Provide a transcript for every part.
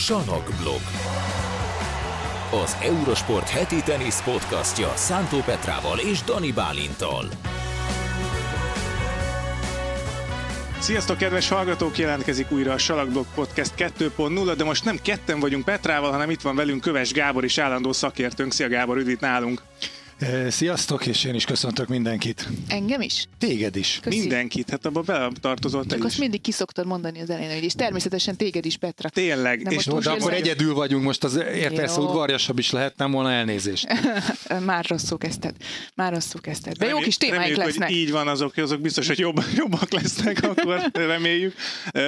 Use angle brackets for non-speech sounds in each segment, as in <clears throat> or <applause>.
Sanokblog. Az Eurosport heti tenisz podcastja Szántó Petrával és Dani Bálintal. Sziasztok, kedves hallgatók! Jelentkezik újra a Salakblog Podcast 2.0, de most nem ketten vagyunk Petrával, hanem itt van velünk Köves Gábor is állandó szakértőnk. Szia Gábor, üdvít nálunk! Sziasztok, és én is köszöntök mindenkit. Engem is? Téged is. Köszi. Mindenkit, hát abba beletartozott te Csak azt mindig kiszoktad mondani az elején, hogy és természetesen téged is, Petra. Tényleg, De és most de akkor egyedül vagyunk most, az persze udvarjasabb is lehettem volna elnézést. <laughs> Már rosszul kezdted. Már rosszul kezdted. De jó kis reméljük, lesznek. Hogy így van, azok, azok biztos, hogy jobb, <laughs> jobbak lesznek, akkor reméljük.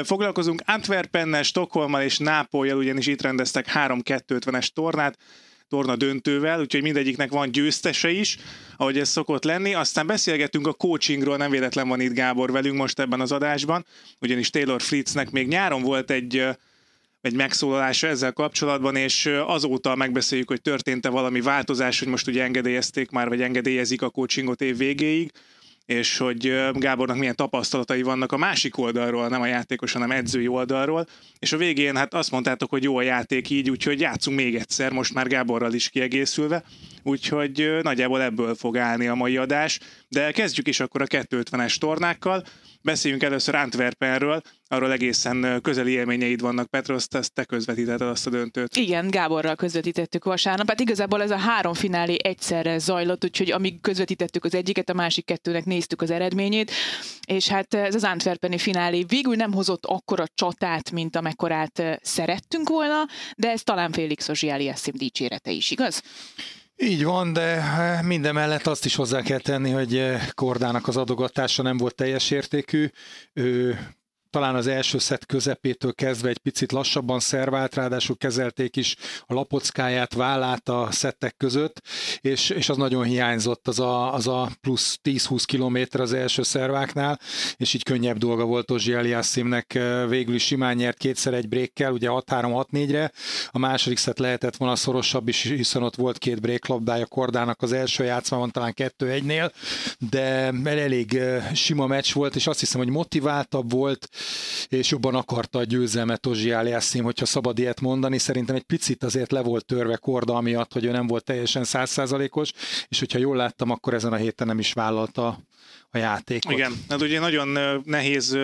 Foglalkozunk Antwerpennel, Stockholmmal és Nápolyjal, ugyanis itt rendeztek 3-250-es tornát, torna döntővel, úgyhogy mindegyiknek van győztese is, ahogy ez szokott lenni. Aztán beszélgetünk a coachingról, nem véletlen van itt Gábor velünk most ebben az adásban, ugyanis Taylor Fritznek még nyáron volt egy egy megszólalása ezzel kapcsolatban, és azóta megbeszéljük, hogy történt-e valami változás, hogy most ugye engedélyezték már, vagy engedélyezik a coachingot év végéig, és hogy Gábornak milyen tapasztalatai vannak a másik oldalról, nem a játékos, hanem edzői oldalról, és a végén hát azt mondtátok, hogy jó a játék így, úgyhogy játszunk még egyszer, most már Gáborral is kiegészülve, úgyhogy nagyjából ebből fog állni a mai adás, de kezdjük is akkor a 250-es tornákkal, Beszéljünk először Antwerpenről, arról egészen közeli élményeid vannak, Petros, ezt te közvetítetted azt a döntőt. Igen, Gáborral közvetítettük vasárnap. Hát igazából ez a három finálé egyszerre zajlott, úgyhogy amíg közvetítettük az egyiket, a másik kettőnek néztük az eredményét, és hát ez az Antwerpeni finálé végül nem hozott akkora csatát, mint amekkorát szerettünk volna, de ez talán Félix Ozsiáliasszim dicsérete is, igaz? Így van, de eh, minden mellett azt is hozzá kell tenni, hogy eh, Kordának az adogatása nem volt teljes értékű. Ő talán az első szett közepétől kezdve egy picit lassabban szervált, ráadásul kezelték is a lapockáját, vállát a szettek között, és, és az nagyon hiányzott, az a, az a plusz 10-20 kilométer az első szerváknál, és így könnyebb dolga volt Ozsi Eliassimnek, végül is simán nyert kétszer egy brékkel, ugye 6-3-6-4-re, a második szett lehetett volna szorosabb is, hiszen ott volt két bréklabdája Kordának az első játszmában, talán 2-1-nél, de elég sima meccs volt, és azt hiszem, hogy motiváltabb volt, és jobban akarta a győzelmet Ozsi Aliasszim, hogyha szabad ilyet mondani. Szerintem egy picit azért le volt törve Korda amiatt, hogy ő nem volt teljesen százszázalékos, és hogyha jól láttam, akkor ezen a héten nem is vállalta a játékot. Igen, hát ugye nagyon nehéz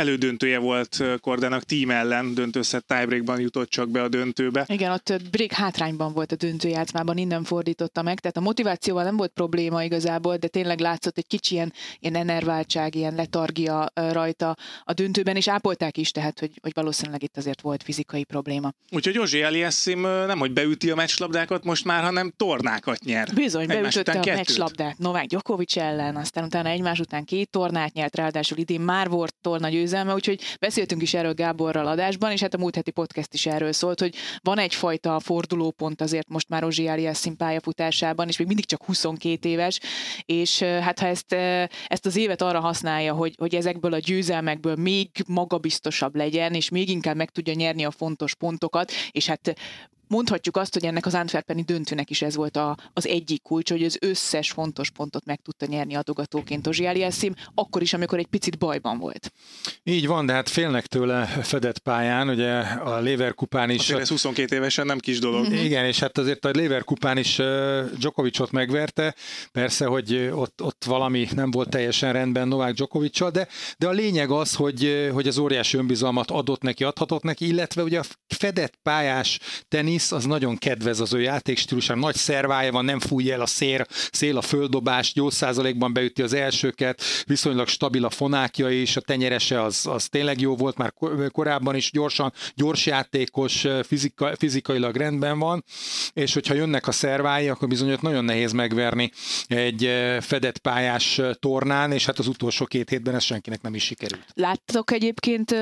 elődöntője volt Kordának tím ellen, döntőszett tiebreakban jutott csak be a döntőbe. Igen, ott break hátrányban volt a döntőjátszmában, innen fordította meg, tehát a motivációval nem volt probléma igazából, de tényleg látszott egy kicsi ilyen, ilyen enerváltság, ilyen letargia rajta a döntőben, és ápolták is, tehát hogy, hogy valószínűleg itt azért volt fizikai probléma. Úgyhogy Ozsi Eliassim nem, hogy beüti a meccslabdákat most már, hanem tornákat nyer. Bizony, beütötte a kettőt. meccslabdát Novák Djokovic ellen, aztán utána egymás után két tornát nyert, ráadásul idén már volt torna győzelme, úgyhogy beszéltünk is erről Gáborral adásban, és hát a múlt heti podcast is erről szólt, hogy van egyfajta fordulópont azért most már Ozsi Aliasszim pályafutásában, és még mindig csak 22 éves, és hát ha ezt, ezt az évet arra használja, hogy, hogy ezekből a győzelmekből még magabiztosabb legyen, és még inkább meg tudja nyerni a fontos pontokat, és hát mondhatjuk azt, hogy ennek az Antwerpeni döntőnek is ez volt a, az egyik kulcs, hogy az összes fontos pontot meg tudta nyerni adogatóként Ozsi Aliasszim, akkor is, amikor egy picit bajban volt. Így van, de hát félnek tőle fedett pályán, ugye a Leverkupán is... Azért ez 22 évesen nem kis dolog. Mhm. <laughs> Igen, és hát azért a Leverkupán is Djokovicot megverte, persze, hogy ott, ott valami nem volt teljesen rendben Novák Djokoviccal, de, de a lényeg az, hogy, hogy az óriási önbizalmat adott neki, adhatott neki, illetve ugye a fedett pályás tenisz az nagyon kedvez az ő játékstílusának, nagy szervája van, nem fújja el a szél, szél a földobást, jó százalékban beüti az elsőket, viszonylag stabil a fonákja is, a tenyerese az, az tényleg jó volt, már ko- korábban is gyorsan, gyors játékos, fizika, fizikailag rendben van, és hogyha jönnek a szervái, akkor bizony nagyon nehéz megverni egy eh, fedett pályás eh, tornán, és hát az utolsó két hétben ez senkinek nem is sikerült. Láttok egyébként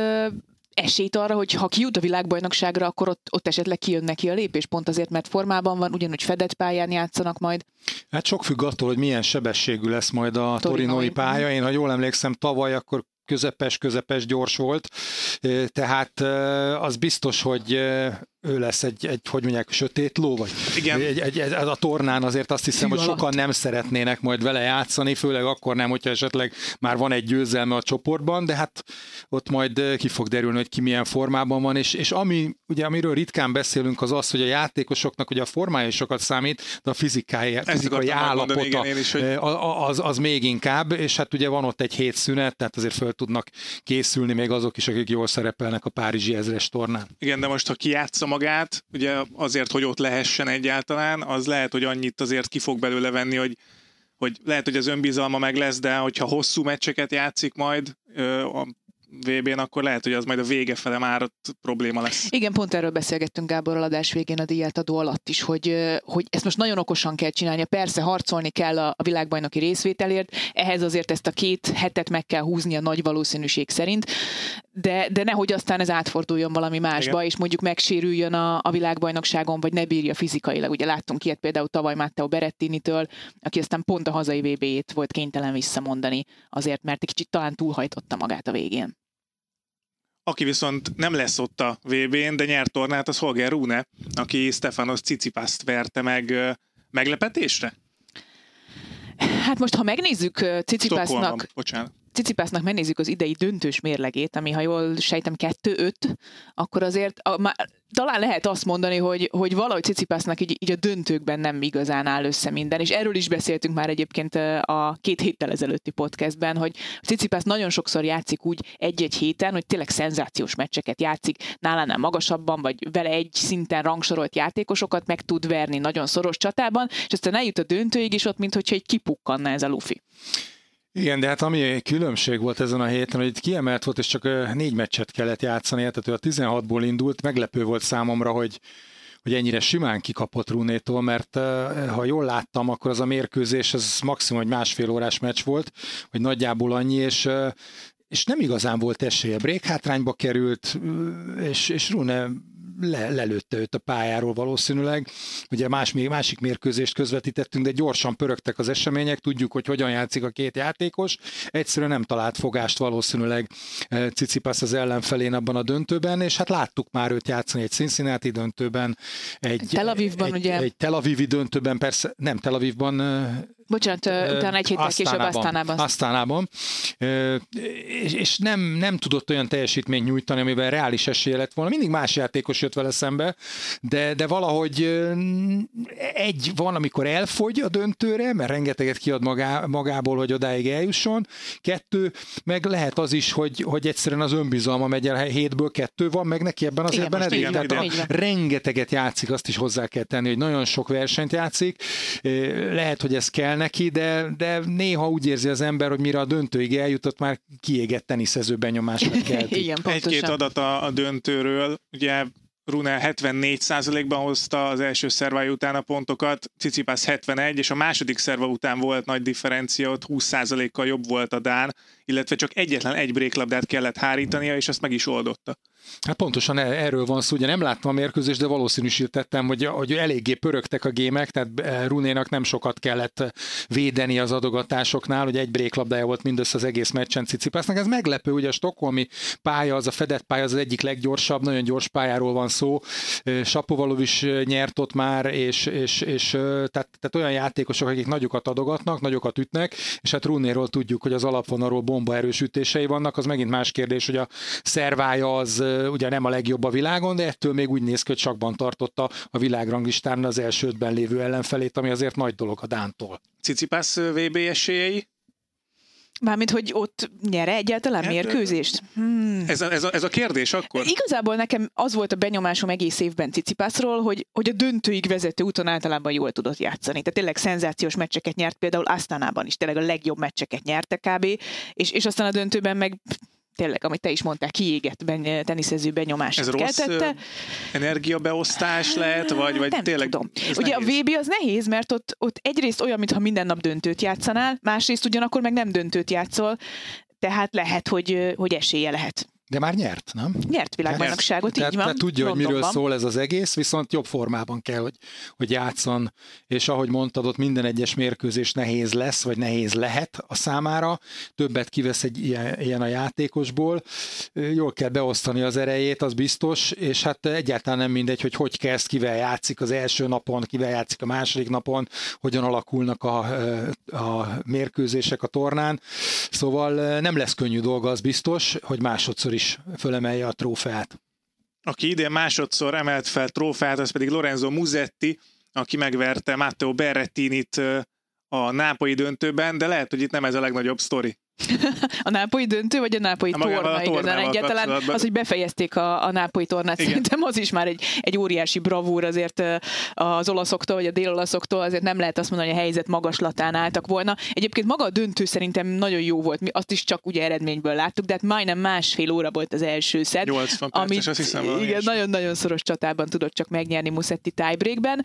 esélyt arra, hogy ha kijut a világbajnokságra, akkor ott, ott esetleg kijön neki a lépés, pont azért, mert formában van, ugyanúgy fedett pályán játszanak majd. Hát sok függ attól, hogy milyen sebességű lesz majd a Torinói. torinói pálya. Én, ha jól emlékszem, tavaly akkor közepes, közepes gyors volt, Eh, tehát eh, az biztos, hogy ő lesz egy, egy hogy mondják, sötét ló, vagy Igen. Egy, egy, egy, a tornán azért azt hiszem, Szű hogy alatt. sokan nem szeretnének majd vele játszani, főleg akkor nem, hogyha esetleg már van egy győzelme a csoportban, de hát ott majd eh, ki fog derülni, hogy ki milyen formában van, és, és ami, ugye, amiről ritkán beszélünk, az az, hogy a játékosoknak ugye a formája is sokat számít, de a fizikai, fizikai akartam mondani, állapota igen, is, hogy- eh, az, az még inkább, és hát ugye van ott egy hét szünet, tehát azért föl tudnak készülni még azok is, akik jól szerepelnek a Párizsi ezres tornán. Igen, de most ha kijátsza magát, ugye azért, hogy ott lehessen egyáltalán, az lehet, hogy annyit azért ki fog belőle venni, hogy, hogy lehet, hogy az önbizalma meg lesz, de hogyha hosszú meccseket játszik majd VB-n, akkor lehet, hogy az majd a vége fele már ott probléma lesz. Igen, pont erről beszélgettünk Gáborral adás végén a díjátadó alatt is, hogy, hogy ezt most nagyon okosan kell csinálnia. Persze harcolni kell a, a világbajnoki részvételért, ehhez azért ezt a két hetet meg kell húzni a nagy valószínűség szerint, de, de nehogy aztán ez átforduljon valami másba, Igen. és mondjuk megsérüljön a, a világbajnokságon, vagy ne bírja fizikailag. Ugye láttunk ilyet például tavaly Matteo Berettinitől, aki aztán pont a hazai VB-jét volt kénytelen visszamondani, azért, mert egy kicsit talán túlhajtotta magát a végén. Aki viszont nem lesz ott a VB-n, de nyert tornát, az Holger Rune, aki Stefanos Cicipaszt verte meg meglepetésre? Hát most, ha megnézzük Cicipásznak, bocsánat. Cicipásznak megnézzük az idei döntős mérlegét, ami ha jól sejtem 2-5, akkor azért a, már, talán lehet azt mondani, hogy, hogy valahogy Cicipásznak így, így a döntőkben nem igazán áll össze minden, és erről is beszéltünk már egyébként a két héttel ezelőtti podcastben, hogy Cicipász nagyon sokszor játszik úgy egy-egy héten, hogy tényleg szenzációs meccseket játszik, nálánál magasabban, vagy vele egy szinten rangsorolt játékosokat meg tud verni nagyon szoros csatában, és aztán eljut a döntőig, és ott, mintha egy kipukkanna ez a lufi. Igen, de hát ami különbség volt ezen a héten, hogy itt kiemelt volt, és csak négy meccset kellett játszani, tehát ő a 16-ból indult, meglepő volt számomra, hogy hogy ennyire simán kikapott Runétól, mert ha jól láttam, akkor az a mérkőzés, ez maximum egy másfél órás meccs volt, vagy nagyjából annyi, és és nem igazán volt esélye. Break hátrányba került, és, és Rune le, lelőtte őt a pályáról valószínűleg. Ugye más, még másik mérkőzést közvetítettünk, de gyorsan pörögtek az események, tudjuk, hogy hogyan játszik a két játékos. Egyszerűen nem talált fogást valószínűleg eh, Cicipas az ellenfelén abban a döntőben, és hát láttuk már őt játszani egy Cincinnati döntőben, egy Tel Avivban, egy, ugye? egy Tel Avivi döntőben, persze nem Tel Avivban, eh, Bocsánat, utána egy héttel később Asztánában. Asztánában. És, és nem, nem tudott olyan teljesítményt nyújtani, amivel reális esélye lett volna. Mindig más játékos jött vele szembe, de, de valahogy egy van, amikor elfogy a döntőre, mert rengeteget kiad magá, magából, hogy odáig eljusson. Kettő, meg lehet az is, hogy, hogy egyszerűen az önbizalma megy el hétből, kettő van, meg neki ebben az Igen, évben így Tehát van, a, rengeteget játszik, azt is hozzá kell tenni, hogy nagyon sok versenyt játszik. Lehet, hogy ez kell neki, de, de néha úgy érzi az ember, hogy mire a döntőig eljutott, már kiégett teniszező benyomásokat <laughs> kelti. Igen, Egy-két pontosan. adat a, a döntőről. Ugye Rune 74%-ban hozta az első szervája után a pontokat, Cicipász 71, és a második szerva után volt nagy differencia, ott 20%-kal jobb volt a Dán, illetve csak egyetlen egy bréklabdát kellett hárítania, és azt meg is oldotta. Hát pontosan e- erről van szó. Ugye nem láttam a mérkőzést, de valószínűsítettem, hogy, hogy eléggé pörögtek a gémek, tehát eh, Runénak nem sokat kellett védeni az adogatásoknál, hogy egy bréklabdája volt mindössze az egész meccsen Cicipásznak. Ez meglepő, ugye a stokholmi pálya, az a fedett pálya, az, az egyik leggyorsabb, nagyon gyors pályáról van szó. Eh, Sapovalov is eh, nyert ott már, és, és, és eh, tehát, tehát olyan játékosok, akik nagyokat adogatnak, nagyokat ütnek, és hát Runéról tudjuk, hogy az alapvonalról bombaerős ütései vannak, az megint más kérdés, hogy a szervája az eh, ugye nem a legjobb a világon, de ettől még úgy néz ki, hogy sakban tartotta a világranglistán az első ötben lévő ellenfelét, ami azért nagy dolog a Dántól. Cicipász VB esélyei? Mármint, hogy ott nyere egyáltalán Hát, mérkőzést? Hmm. Ez a, ez, a, ez a kérdés akkor? Igazából nekem az volt a benyomásom egész évben Cicipászról, hogy, hogy a döntőig vezető úton általában jól tudott játszani. Tehát tényleg szenzációs meccseket nyert, például Asztánában is tényleg a legjobb meccseket nyerte kb. És, és aztán a döntőben meg tényleg, amit te is mondtál, kiégett ben, teniszező benyomását Ez rossz keltette. ö, energiabeosztás lehet, vagy, vagy nem tényleg tudom. Ugye nehéz? a VB az nehéz, mert ott, ott egyrészt olyan, mintha minden nap döntőt játszanál, másrészt ugyanakkor meg nem döntőt játszol, tehát lehet, hogy, hogy esélye lehet. De már nyert, nem? Nyert világbajnokságot, így tehát, van. Tehát tudja, hogy miről Londonban. szól ez az egész, viszont jobb formában kell, hogy, hogy játszon, és ahogy mondtad, ott minden egyes mérkőzés nehéz lesz, vagy nehéz lehet a számára, többet kivesz egy ilyen, ilyen a játékosból, jól kell beosztani az erejét, az biztos, és hát egyáltalán nem mindegy, hogy hogy kezd, kivel játszik az első napon, kivel játszik a második napon, hogyan alakulnak a, a mérkőzések a tornán, szóval nem lesz könnyű dolga, az biztos, hogy másodszor is fölemelje a trófeát. Aki idén másodszor emelt fel trófeát, az pedig Lorenzo Muzetti, aki megverte Matteo Berrettinit a nápoi döntőben, de lehet, hogy itt nem ez a legnagyobb sztori. <laughs> a nápoi döntő, vagy a nápoi a torna igazán egyáltalán? Az, hogy befejezték a, a nápoi tornát, Igen. szerintem az is már egy, egy óriási bravúr azért az olaszoktól, vagy a délolaszoktól, azért nem lehet azt mondani, hogy a helyzet magaslatán álltak volna. Egyébként maga a döntő szerintem nagyon jó volt, mi azt is csak ugye eredményből láttuk, de hát majdnem másfél óra volt az első szed. 80 perces, amit, azt hiszem Igen, nagyon-nagyon szoros csatában tudott csak megnyerni Musetti tiebreakben.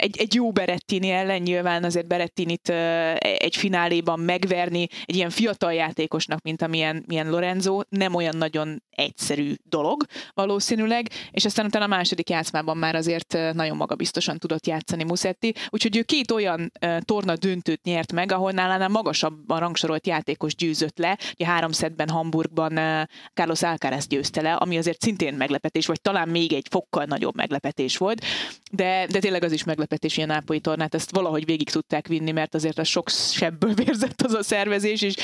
Egy, egy jó Berettini ellen nyilván azért Berettinit egy fináléban megverni, egy ilyen fiatal játékosnak, mint amilyen milyen Lorenzo, nem olyan nagyon egyszerű dolog valószínűleg, és aztán utána a második játszmában már azért nagyon magabiztosan tudott játszani Musetti, úgyhogy ő két olyan torna döntőt nyert meg, ahol nálánál magasabban rangsorolt játékos győzött le, ugye három szedben Hamburgban Carlos Alcaraz győzte le, ami azért szintén meglepetés, vagy talán még egy fokkal nagyobb meglepetés volt, de, de tényleg az is meglepetés, hogy a nápolyi tornát ezt valahogy végig tudták vinni, mert azért a sok sebből <laughs> vérzett az a szervezés, és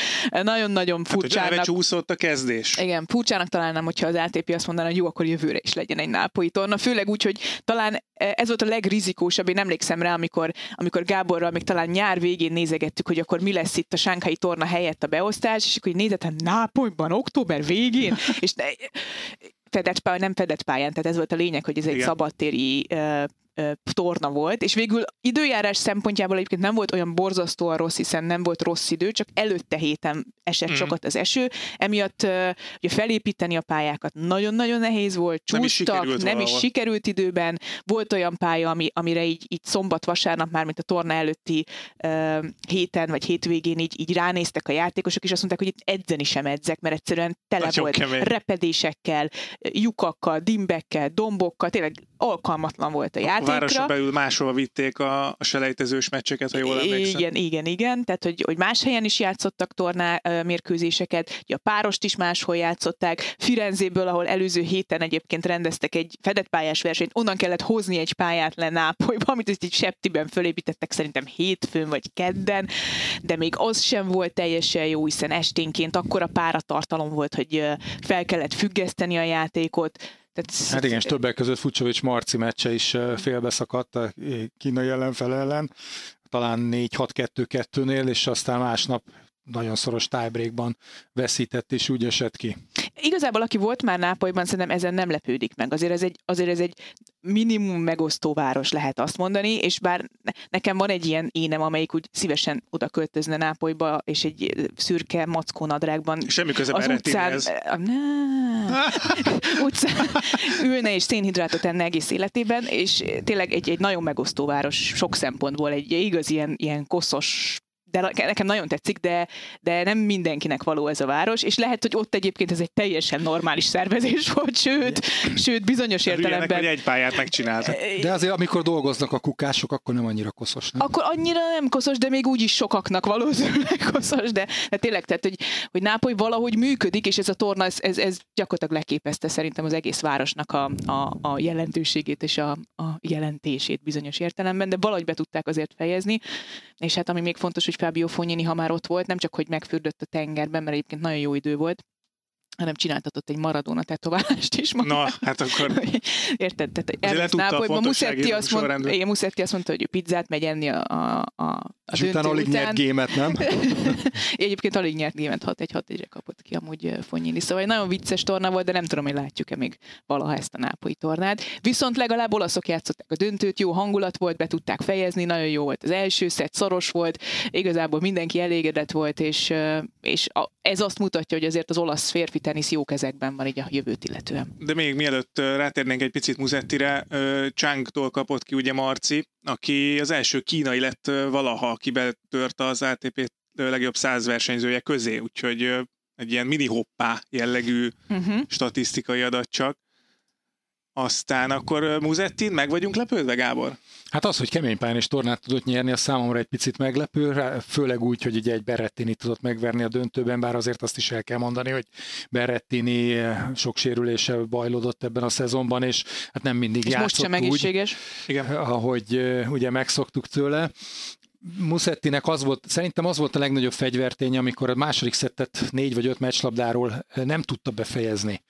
nagyon-nagyon furcsának. Hát, csúszott a kezdés. Igen, furcsának találnám, hogyha az ATP azt mondaná, hogy jó, akkor jövőre is legyen egy nápolyi torna. Főleg úgy, hogy talán ez volt a legrizikósabb, én emlékszem rá, amikor, amikor Gáborral még talán nyár végén nézegettük, hogy akkor mi lesz itt a Sánkhai torna helyett a beosztás, és akkor nézett, Nápolyban, október végén, és ne, fedett pályán, nem fedett pályán, tehát ez volt a lényeg, hogy ez egy Igen. szabadtéri uh, torna volt, és végül időjárás szempontjából egyébként nem volt olyan borzasztóan rossz, hiszen nem volt rossz idő, csak előtte héten esett mm. sokat az eső, emiatt ugye felépíteni a pályákat nagyon-nagyon nehéz volt, csúsztak, nem is, nem is sikerült időben, volt olyan pálya, ami, amire így, így szombat-vasárnap már, mint a torna előtti uh, héten vagy hétvégén így, így ránéztek a játékosok, és azt mondták, hogy itt edzeni sem edzek, mert egyszerűen tele Nagyon volt kemény. repedésekkel, lyukakkal, dimbekkel, dombokkal, tényleg alkalmatlan volt a játék játékra. A városon belül máshova vitték a, a selejtezős meccseket, ha jól emlékszem. Igen, igen, igen. Tehát, hogy, hogy más helyen is játszottak torná mérkőzéseket, ugye a párost is máshol játszották. Firenzéből, ahol előző héten egyébként rendeztek egy fedett pályás versenyt, onnan kellett hozni egy pályát le Nápolyba, amit egy septiben fölépítettek szerintem hétfőn vagy kedden, de még az sem volt teljesen jó, hiszen esténként akkora páratartalom volt, hogy fel kellett függeszteni a játékot tehát, hát igen, és többek között Fucsovics Marci meccse is félbeszakadt a kínai ellenfele ellen, talán 4-6-2-2-nél, és aztán másnap nagyon szoros tiebreakban veszített, és úgy esett ki. Igazából, aki volt már Nápolyban, szerintem ezen nem lepődik meg. Azért ez egy, azért ez egy minimum megosztó város, lehet azt mondani, és bár nekem van egy ilyen énem, amelyik úgy szívesen oda költözne Nápolyba, és egy szürke mackó nadrágban. Semmi köze az utcán, ez. <laughs> utcán ülne és szénhidrátot enne egész életében, és tényleg egy, egy nagyon megosztó város sok szempontból, egy igaz ilyen, ilyen koszos de nekem nagyon tetszik, de, de nem mindenkinek való ez a város, és lehet, hogy ott egyébként ez egy teljesen normális szervezés volt, sőt, sőt bizonyos értelemben... Ilyenek, hogy egy pályát megcsináltak. De azért, amikor dolgoznak a kukások, akkor nem annyira koszos, nem? Akkor annyira nem koszos, de még úgy is sokaknak valószínűleg <laughs> koszos, de, de tényleg, tehát, hogy, hogy Nápoly valahogy működik, és ez a torna, ez, ez, ez gyakorlatilag leképezte szerintem az egész városnak a, a, a jelentőségét és a, a jelentését bizonyos értelemben, de valahogy be tudták azért fejezni, és hát ami még fontos, hogy Fábio Fognini, ha már ott volt, nem csak, hogy megfürdött a tengerben, mert egyébként nagyon jó idő volt, hanem csináltatott egy Maradona tetoválást is. Na, hát akkor... <laughs> Érted? Tehát elment Nápolyban. Musetti azt, mond, igen, Musetti azt mondta, hogy ő pizzát megy enni a, a, a És utána alig után. nyert gémet, nem? <laughs> Egyébként alig nyert gémet, 6 egy 6 1 kapott ki amúgy Fonyini. Szóval egy nagyon vicces torna volt, de nem tudom, hogy látjuk-e még valaha ezt a nápolyi tornát. Viszont legalább olaszok játszották a döntőt, jó hangulat volt, be tudták fejezni, nagyon jó volt az első szett, szoros volt, igazából mindenki elégedett volt, és, és ez azt mutatja, hogy azért az olasz férfi tenisz jó kezekben van így a jövőt illetően. De még mielőtt rátérnénk egy picit Muzettire, Changtól kapott ki ugye Marci, aki az első kínai lett valaha, aki betört az ATP legjobb száz versenyzője közé, úgyhogy egy ilyen mini hoppá jellegű Uh-huh. statisztikai adat csak. Aztán akkor Muzettin meg vagyunk lepődve, Gábor? Hát az, hogy kemény pályán és tornát tudott nyerni, az számomra egy picit meglepő, főleg úgy, hogy ugye egy Berrettini tudott megverni a döntőben, bár azért azt is el kell mondani, hogy Berrettini sok sérülése bajlódott ebben a szezonban, és hát nem mindig És most játszott sem úgy, egészséges. Igen. ahogy ugye megszoktuk tőle. Musettinek az volt, szerintem az volt a legnagyobb fegyvertény, amikor a második szettet négy vagy öt meccslabdáról nem tudta befejezni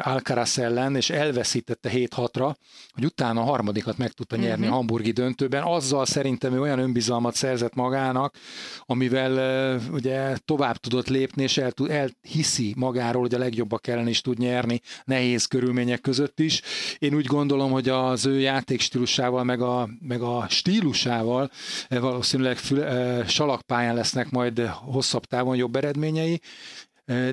Alcaraz ellen, és elveszítette 7-6-ra, hogy utána a harmadikat meg tudta nyerni Mhm. a hamburgi döntőben. Azzal szerintem ő olyan önbizalmat szerzett magának, amivel ugye tovább tudott lépni, és el, tud- elhiszi magáról, hogy a legjobbak ellen is tud nyerni nehéz körülmények között is. Én úgy gondolom, hogy az ő játékstílusával, meg a, meg a stílusával valószínűleg fül, salakpályán lesznek majd hosszabb távon jobb eredményei,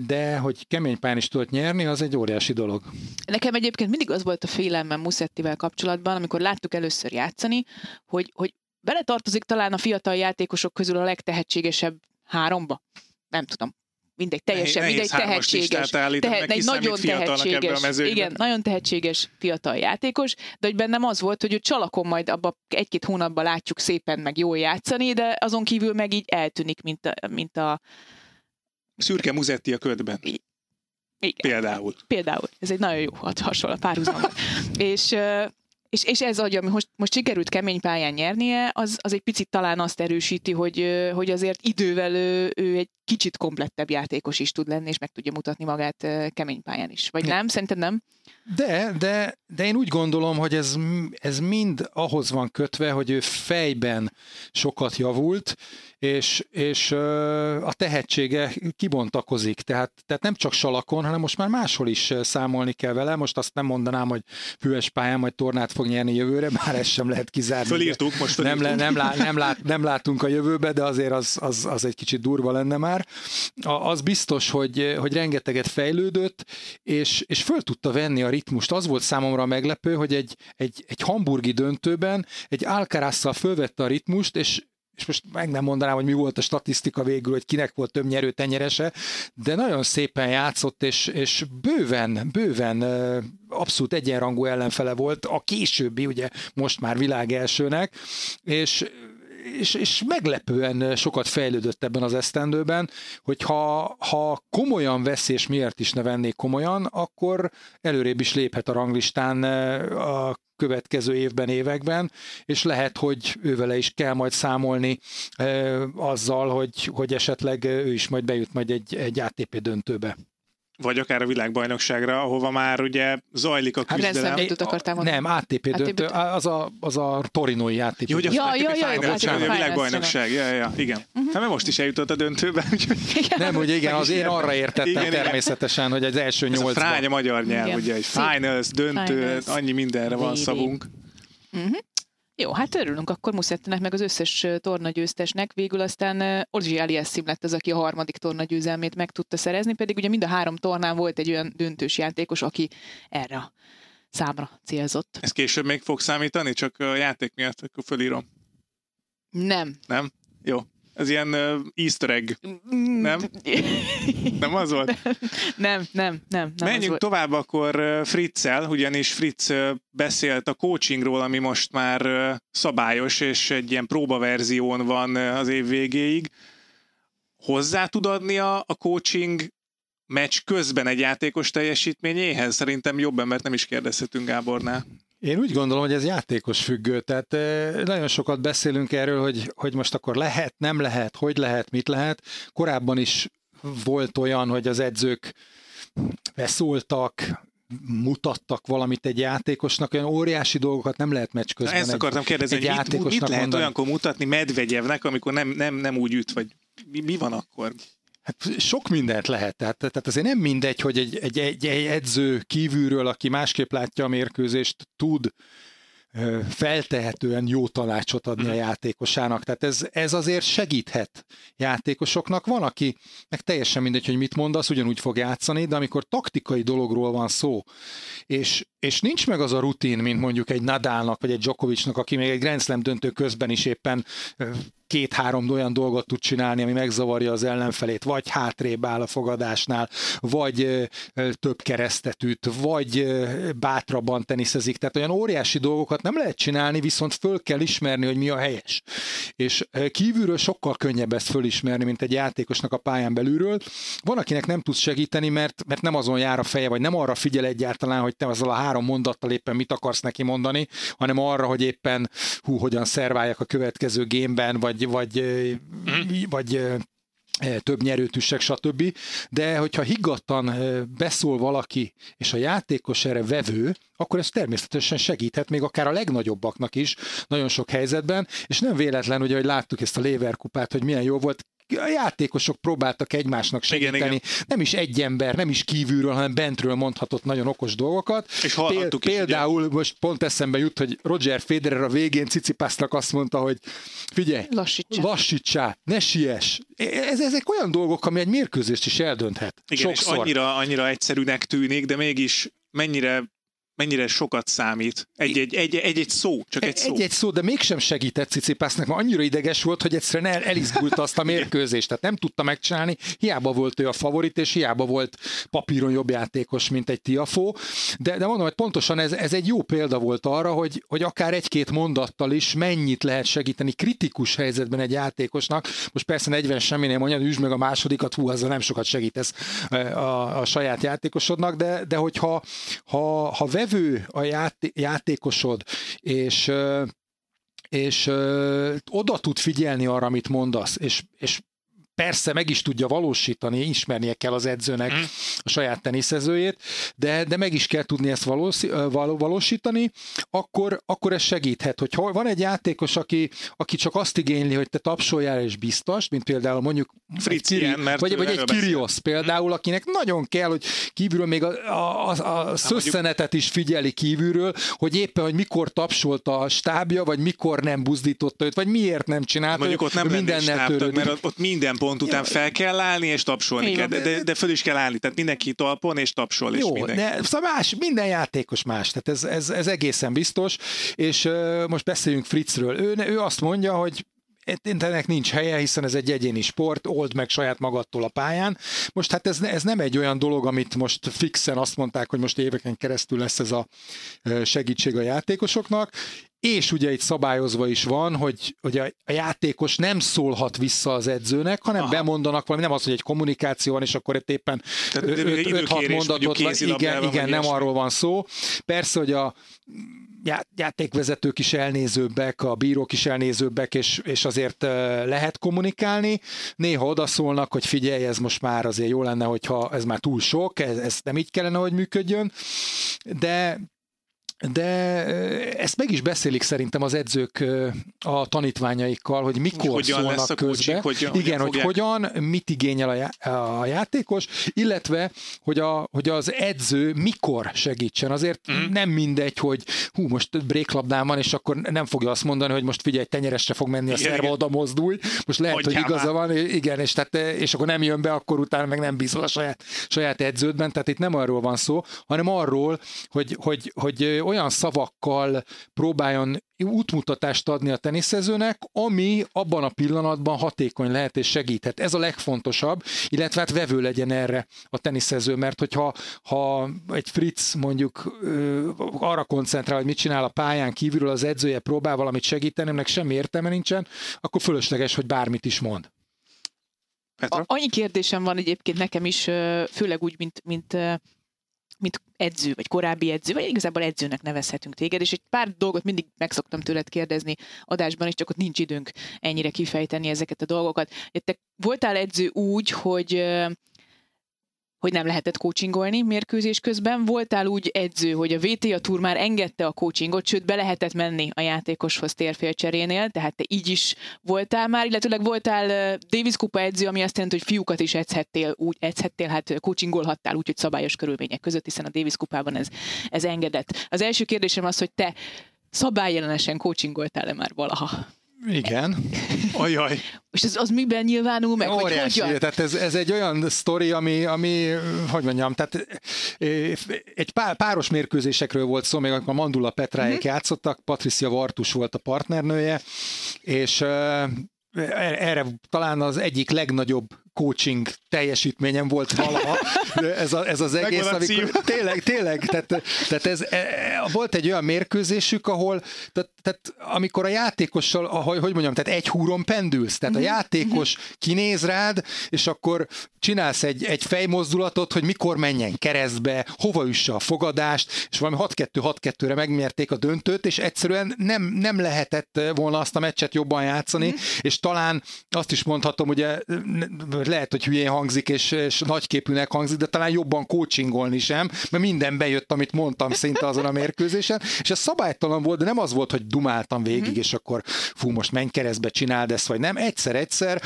de hogy kemény pályán is tudott nyerni, az egy óriási dolog. Nekem egyébként mindig az volt a félelmem Musettivel kapcsolatban, amikor láttuk először játszani, hogy, hogy bele tartozik talán a fiatal játékosok közül a legtehetségesebb háromba. Nem tudom. Mindegy, teljesen Nehéz mindegy tehetséges. Tehe- egy nagyon tehetséges, igen, nagyon tehetséges fiatal játékos, de hogy bennem az volt, hogy ő csalakon majd abba egy-két hónapban látjuk szépen meg jól játszani, de azon kívül meg így eltűnik, mint a, mint a Szürke Muzetti a ködben. igen. Például. Például, ez egy nagyon jó hasonló párhuzam. <laughs> és, és, és ez adja, ami most, most sikerült kemény pályán nyernie, az, az egy picit talán azt erősíti, hogy, hogy azért idővel ő, ő egy kicsit komplettebb játékos is tud lenni, és meg tudja mutatni magát kemény pályán is. Vagy nem? Szerinted nem? De, de, de én úgy gondolom, hogy ez, ez mind ahhoz van kötve, hogy ő fejben sokat javult, és, és a tehetsége kibontakozik. Tehát, tehát nem csak salakon, hanem most már máshol is számolni kell vele. Most azt nem mondanám, hogy füves pályán majd tornát fog nyerni jövőre, bár ezt sem lehet kizárni. Fölírtuk, most nem, fölírtuk. le, nem, lá, nem, lát, nem látunk a jövőbe, de azért az, az, az egy kicsit durva lenne már. A, az biztos, hogy, hogy rengeteget fejlődött, és, és föl tudta venni a ritmust. Az volt számomra meglepő, hogy egy, egy, egy hamburgi döntőben egy Alcarazzal fölvette a ritmust, és és most meg nem mondanám, hogy mi volt a statisztika végül, hogy kinek volt több nyerő tenyerese, de nagyon szépen játszott, és, és bőven, bőven abszolút egyenrangú ellenfele volt, a későbbi, ugye most már világ elsőnek, és és, és meglepően sokat fejlődött ebben az esztendőben, hogy ha, ha komolyan vesz, és miért is ne vennék komolyan, akkor előrébb is léphet a ranglistán a következő évben, években, és lehet, hogy ővele is kell majd számolni e, azzal, hogy, hogy esetleg ő is majd bejut majd egy, egy ATP döntőbe. Vagy akár a világbajnokságra, ahova már ugye zajlik a Hát küzdelem. Slam döntőt akartál mondani? Nem, ATP ATP döntő, az a, az a torinói ATP. Jó, hogy a Ja, ATP ja, ja, Finals, bocsánat, a világbajnokság. Ja, ja, igen. Mhm. Hát mert most is eljutott a döntőbe, <laughs> úgyhogy Nem, hogy igen, az én arra értettem Igen, igen. természetesen, hogy az első ez a nyolcban. fránya magyar nyelv, Igen. ugye egy finals, döntő, Finals. annyi mindenre van szavunk. Uh-huh. Jó, hát örülünk akkor Musettinek, meg az összes tornagyőztesnek. Végül aztán ö, Orzsi Aliassim lett az, aki a harmadik tornagyőzelmét meg tudta szerezni, pedig ugye mind a három tornán volt egy olyan döntős játékos, aki erre a számra célzott. Ez később még fog számítani, csak a játék miatt, akkor fölírom. Nem. Nem? Jó. Ez ilyen uh, easter egg. Nem? <laughs> Nem az volt? nem, nem, nem. nem Menjünk tovább akkor Fritzel, ugyanis Fritz beszélt a coachingról, ami most már szabályos, és egy ilyen próbaverzión van az év végéig. Hozzá tud adni a, a coaching meccs közben egy játékos teljesítményéhez? Szerintem jobban, mert nem is kérdezhetünk Gábornál. Én úgy gondolom, hogy ez játékos függő, tehát eh, nagyon sokat beszélünk erről, hogy, hogy most akkor lehet, nem lehet, hogy lehet, mit lehet. Korábban is volt olyan, hogy az edzők beszóltak, mutattak valamit egy játékosnak, olyan óriási dolgokat nem lehet meccs Na, közben ezt egy, akartam kérdezni, egy hogy mit, mit lehet mondani. olyankor mutatni Medvegyevnek, amikor nem, nem, nem úgy üt, vagy mi, mi van akkor? Hát sok mindent lehet, tehát, tehát azért nem mindegy, hogy egy, egy, egy, egy edző kívülről, aki másképp látja a mérkőzést, tud feltehetően jó tanácsot adni a játékosának. Tehát ez, ez azért segíthet játékosoknak. Van, aki meg teljesen mindegy, hogy mit mondasz, ugyanúgy fog játszani, de amikor taktikai dologról van szó, és, és nincs meg az a rutin, mint mondjuk egy Nadalnak, vagy egy Djokovicnak, aki még egy Grand Slam döntő közben is éppen két-három olyan dolgot tud csinálni, ami megzavarja az ellenfelét, vagy hátrébb áll a fogadásnál, vagy több keresztet vagy bátrabban teniszezik. Tehát olyan óriási dolgokat nem lehet csinálni, viszont föl kell ismerni, hogy mi a helyes. És kívülről sokkal könnyebb ezt fölismerni, mint egy játékosnak a pályán belülről. Van, akinek nem tudsz segíteni, mert, mert nem azon jár a feje, vagy nem arra figyel egyáltalán, hogy te azzal a három mondattal éppen mit akarsz neki mondani, hanem arra, hogy éppen hú, hogyan szerválják a következő gémben, vagy, vagy, mm. vagy több nyerőtüssek, stb. De hogyha higgadtan beszól valaki, és a játékos erre vevő, akkor ez természetesen segíthet még akár a legnagyobbaknak is nagyon sok helyzetben, és nem véletlen, ugye, hogy láttuk ezt a Lever kupát, hogy milyen jó volt, a játékosok próbáltak egymásnak segíteni. Igen, igen. Nem is egy ember, nem is kívülről, hanem bentről mondhatott nagyon okos dolgokat. És Péld, is, Például ugye? most pont eszembe jut, hogy Roger Federer a végén Cicipásznak azt mondta, hogy figyelj, lassítsál, lassítsál ne siess. Ez, ezek olyan dolgok, ami egy mérkőzést is eldönthet. Igen, Sokszor. és annyira, annyira egyszerűnek tűnik, de mégis mennyire mennyire sokat számít. Egy-egy, egy-egy szó, csak egy szó. Egy-egy szó, de mégsem segített Cicipásznak, mert annyira ideges volt, hogy egyszerűen el, elizgult azt a mérkőzést, tehát nem tudta megcsinálni, hiába volt ő a favorit, és hiába volt papíron jobb játékos, mint egy Tiafó, de, de mondom, hogy pontosan ez, ez egy jó példa volt arra, hogy, hogy akár egy-két mondattal is mennyit lehet segíteni kritikus helyzetben egy játékosnak. Most persze 40 semminél mondja, üsd meg a másodikat, hú, azzal nem sokat segítesz a, a saját játékosodnak, de, de hogyha ha, ha vevő a játé- játékosod, és és oda tud figyelni arra, amit mondasz, és, és persze meg is tudja valósítani, ismernie kell az edzőnek mm. a saját teniszezőjét, de, de meg is kell tudni ezt valósítani, akkor, akkor ez segíthet. Hogy van egy játékos, aki, aki csak azt igényli, hogy te tapsoljál és biztos, mint például mondjuk Fritz egy, Kiri, mert vagy, vagy egy Kirios például, akinek nagyon kell, hogy kívülről még a, a, a, a szösszenetet is figyeli kívülről, hogy éppen, hogy mikor tapsolta a stábja, vagy mikor nem buzdította őt, vagy miért nem csinálta. Mondjuk ott nem mindennel törődik. mert ott minden pont után fel kell állni és tapsolni kell, de, de, de föl is kell állni, tehát mindenki talpon és tapsol. Jó, és mindenki. de szóval más, minden játékos más, tehát ez, ez, ez egészen biztos, és uh, most beszéljünk Fritzről. Ő, ő azt mondja, hogy ennek nincs helye, hiszen ez egy egyéni sport, old meg saját magadtól a pályán. Most hát ez, ez nem egy olyan dolog, amit most fixen azt mondták, hogy most éveken keresztül lesz ez a segítség a játékosoknak és ugye itt szabályozva is van, hogy, hogy a, játékos nem szólhat vissza az edzőnek, hanem Aha. bemondanak valami, nem az, hogy egy kommunikáció van, és akkor itt éppen 5-6 mondatot, van, igen, igen, nem arról van szó. Persze, hogy a játékvezetők is elnézőbbek, a bírók is elnézőbbek, és, és azért lehet kommunikálni. Néha odaszólnak, hogy figyelj, ez most már azért jó lenne, hogyha ez már túl sok, ez, ez nem így kellene, hogy működjön, de de ezt meg is beszélik szerintem az edzők a tanítványaikkal, hogy mikor hogyan szólnak lesz a közbe. Hogyan, Igen, hogy hogyan, mit igényel a, já- a játékos, illetve, hogy, a, hogy az edző mikor segítsen. Azért mm. nem mindegy, hogy hú, most bréklabdám van, és akkor nem fogja azt mondani, hogy most figyelj, tenyeresre fog menni a szerva, oda mozdulj. Most lehet, Hagyjál hogy igaza már. van, igen, és, tehát, és akkor nem jön be, akkor utána meg nem bízol a saját, saját edződben. Tehát itt nem arról van szó, hanem arról, hogy, hogy, hogy olyan szavakkal próbáljon útmutatást adni a teniszezőnek, ami abban a pillanatban hatékony lehet és segíthet. Ez a legfontosabb, illetve hát vevő legyen erre a teniszező, mert hogyha ha egy Fritz mondjuk ö, arra koncentrál, hogy mit csinál a pályán kívülről, az edzője próbál valamit segíteni, ennek semmi értelme nincsen, akkor fölösleges, hogy bármit is mond. Petra? Annyi kérdésem van egyébként nekem is, főleg úgy, mint, mint mint edző, vagy korábbi edző, vagy igazából edzőnek nevezhetünk téged, és egy pár dolgot mindig meg szoktam tőled kérdezni adásban, és csak ott nincs időnk ennyire kifejteni ezeket a dolgokat. Te voltál edző úgy, hogy hogy nem lehetett coachingolni mérkőzés közben. Voltál úgy edző, hogy a VTA Tour már engedte a coachingot, sőt be lehetett menni a játékoshoz térfélcserénél, tehát te így is voltál már, illetőleg voltál Davis Kupa edző, ami azt jelenti, hogy fiúkat is edzhettél, úgy edzhettél, hát coachingolhattál úgy, hogy szabályos körülmények között, hiszen a Davis Kupában ez, ez engedett. Az első kérdésem az, hogy te szabályjelenesen coachingoltál-e már valaha? Igen. Ajaj. És ez az miben nyilvánul meg? Óriási. Hogy tehát ez, ez egy olyan sztori, ami, ami, hogy mondjam, tehát egy pár, páros mérkőzésekről volt szó, még amikor a Mandula Petráék uh-huh. játszottak, Patricia Vartus volt a partnernője, és erre talán az egyik legnagyobb coaching teljesítményem volt valaha, ez, a, ez az egész, amikor, tényleg, tényleg, tehát, tehát ez, e, volt egy olyan mérkőzésük, ahol, tehát, tehát amikor a játékossal, ahogy, hogy mondjam, tehát egy húron pendülsz, tehát a mhm. játékos kinéz rád, és akkor csinálsz egy, egy fejmozdulatot, hogy mikor menjen keresztbe, hova üsse a fogadást, és valami 6-2-6-2-re megmérték a döntőt, és egyszerűen nem, nem lehetett volna azt a meccset jobban játszani, mm. és talán azt is mondhatom, ugye lehet, hogy hülyén hangzik, és, és nagyképűnek hangzik, de talán jobban coachingolni sem, mert minden bejött, amit mondtam szinte azon a mérkőzésen, és ez szabálytalan volt, de nem az volt, hogy dumáltam végig, mm. és akkor fú, most menj keresztbe, csináld ezt, vagy nem. Egyszer-egyszer,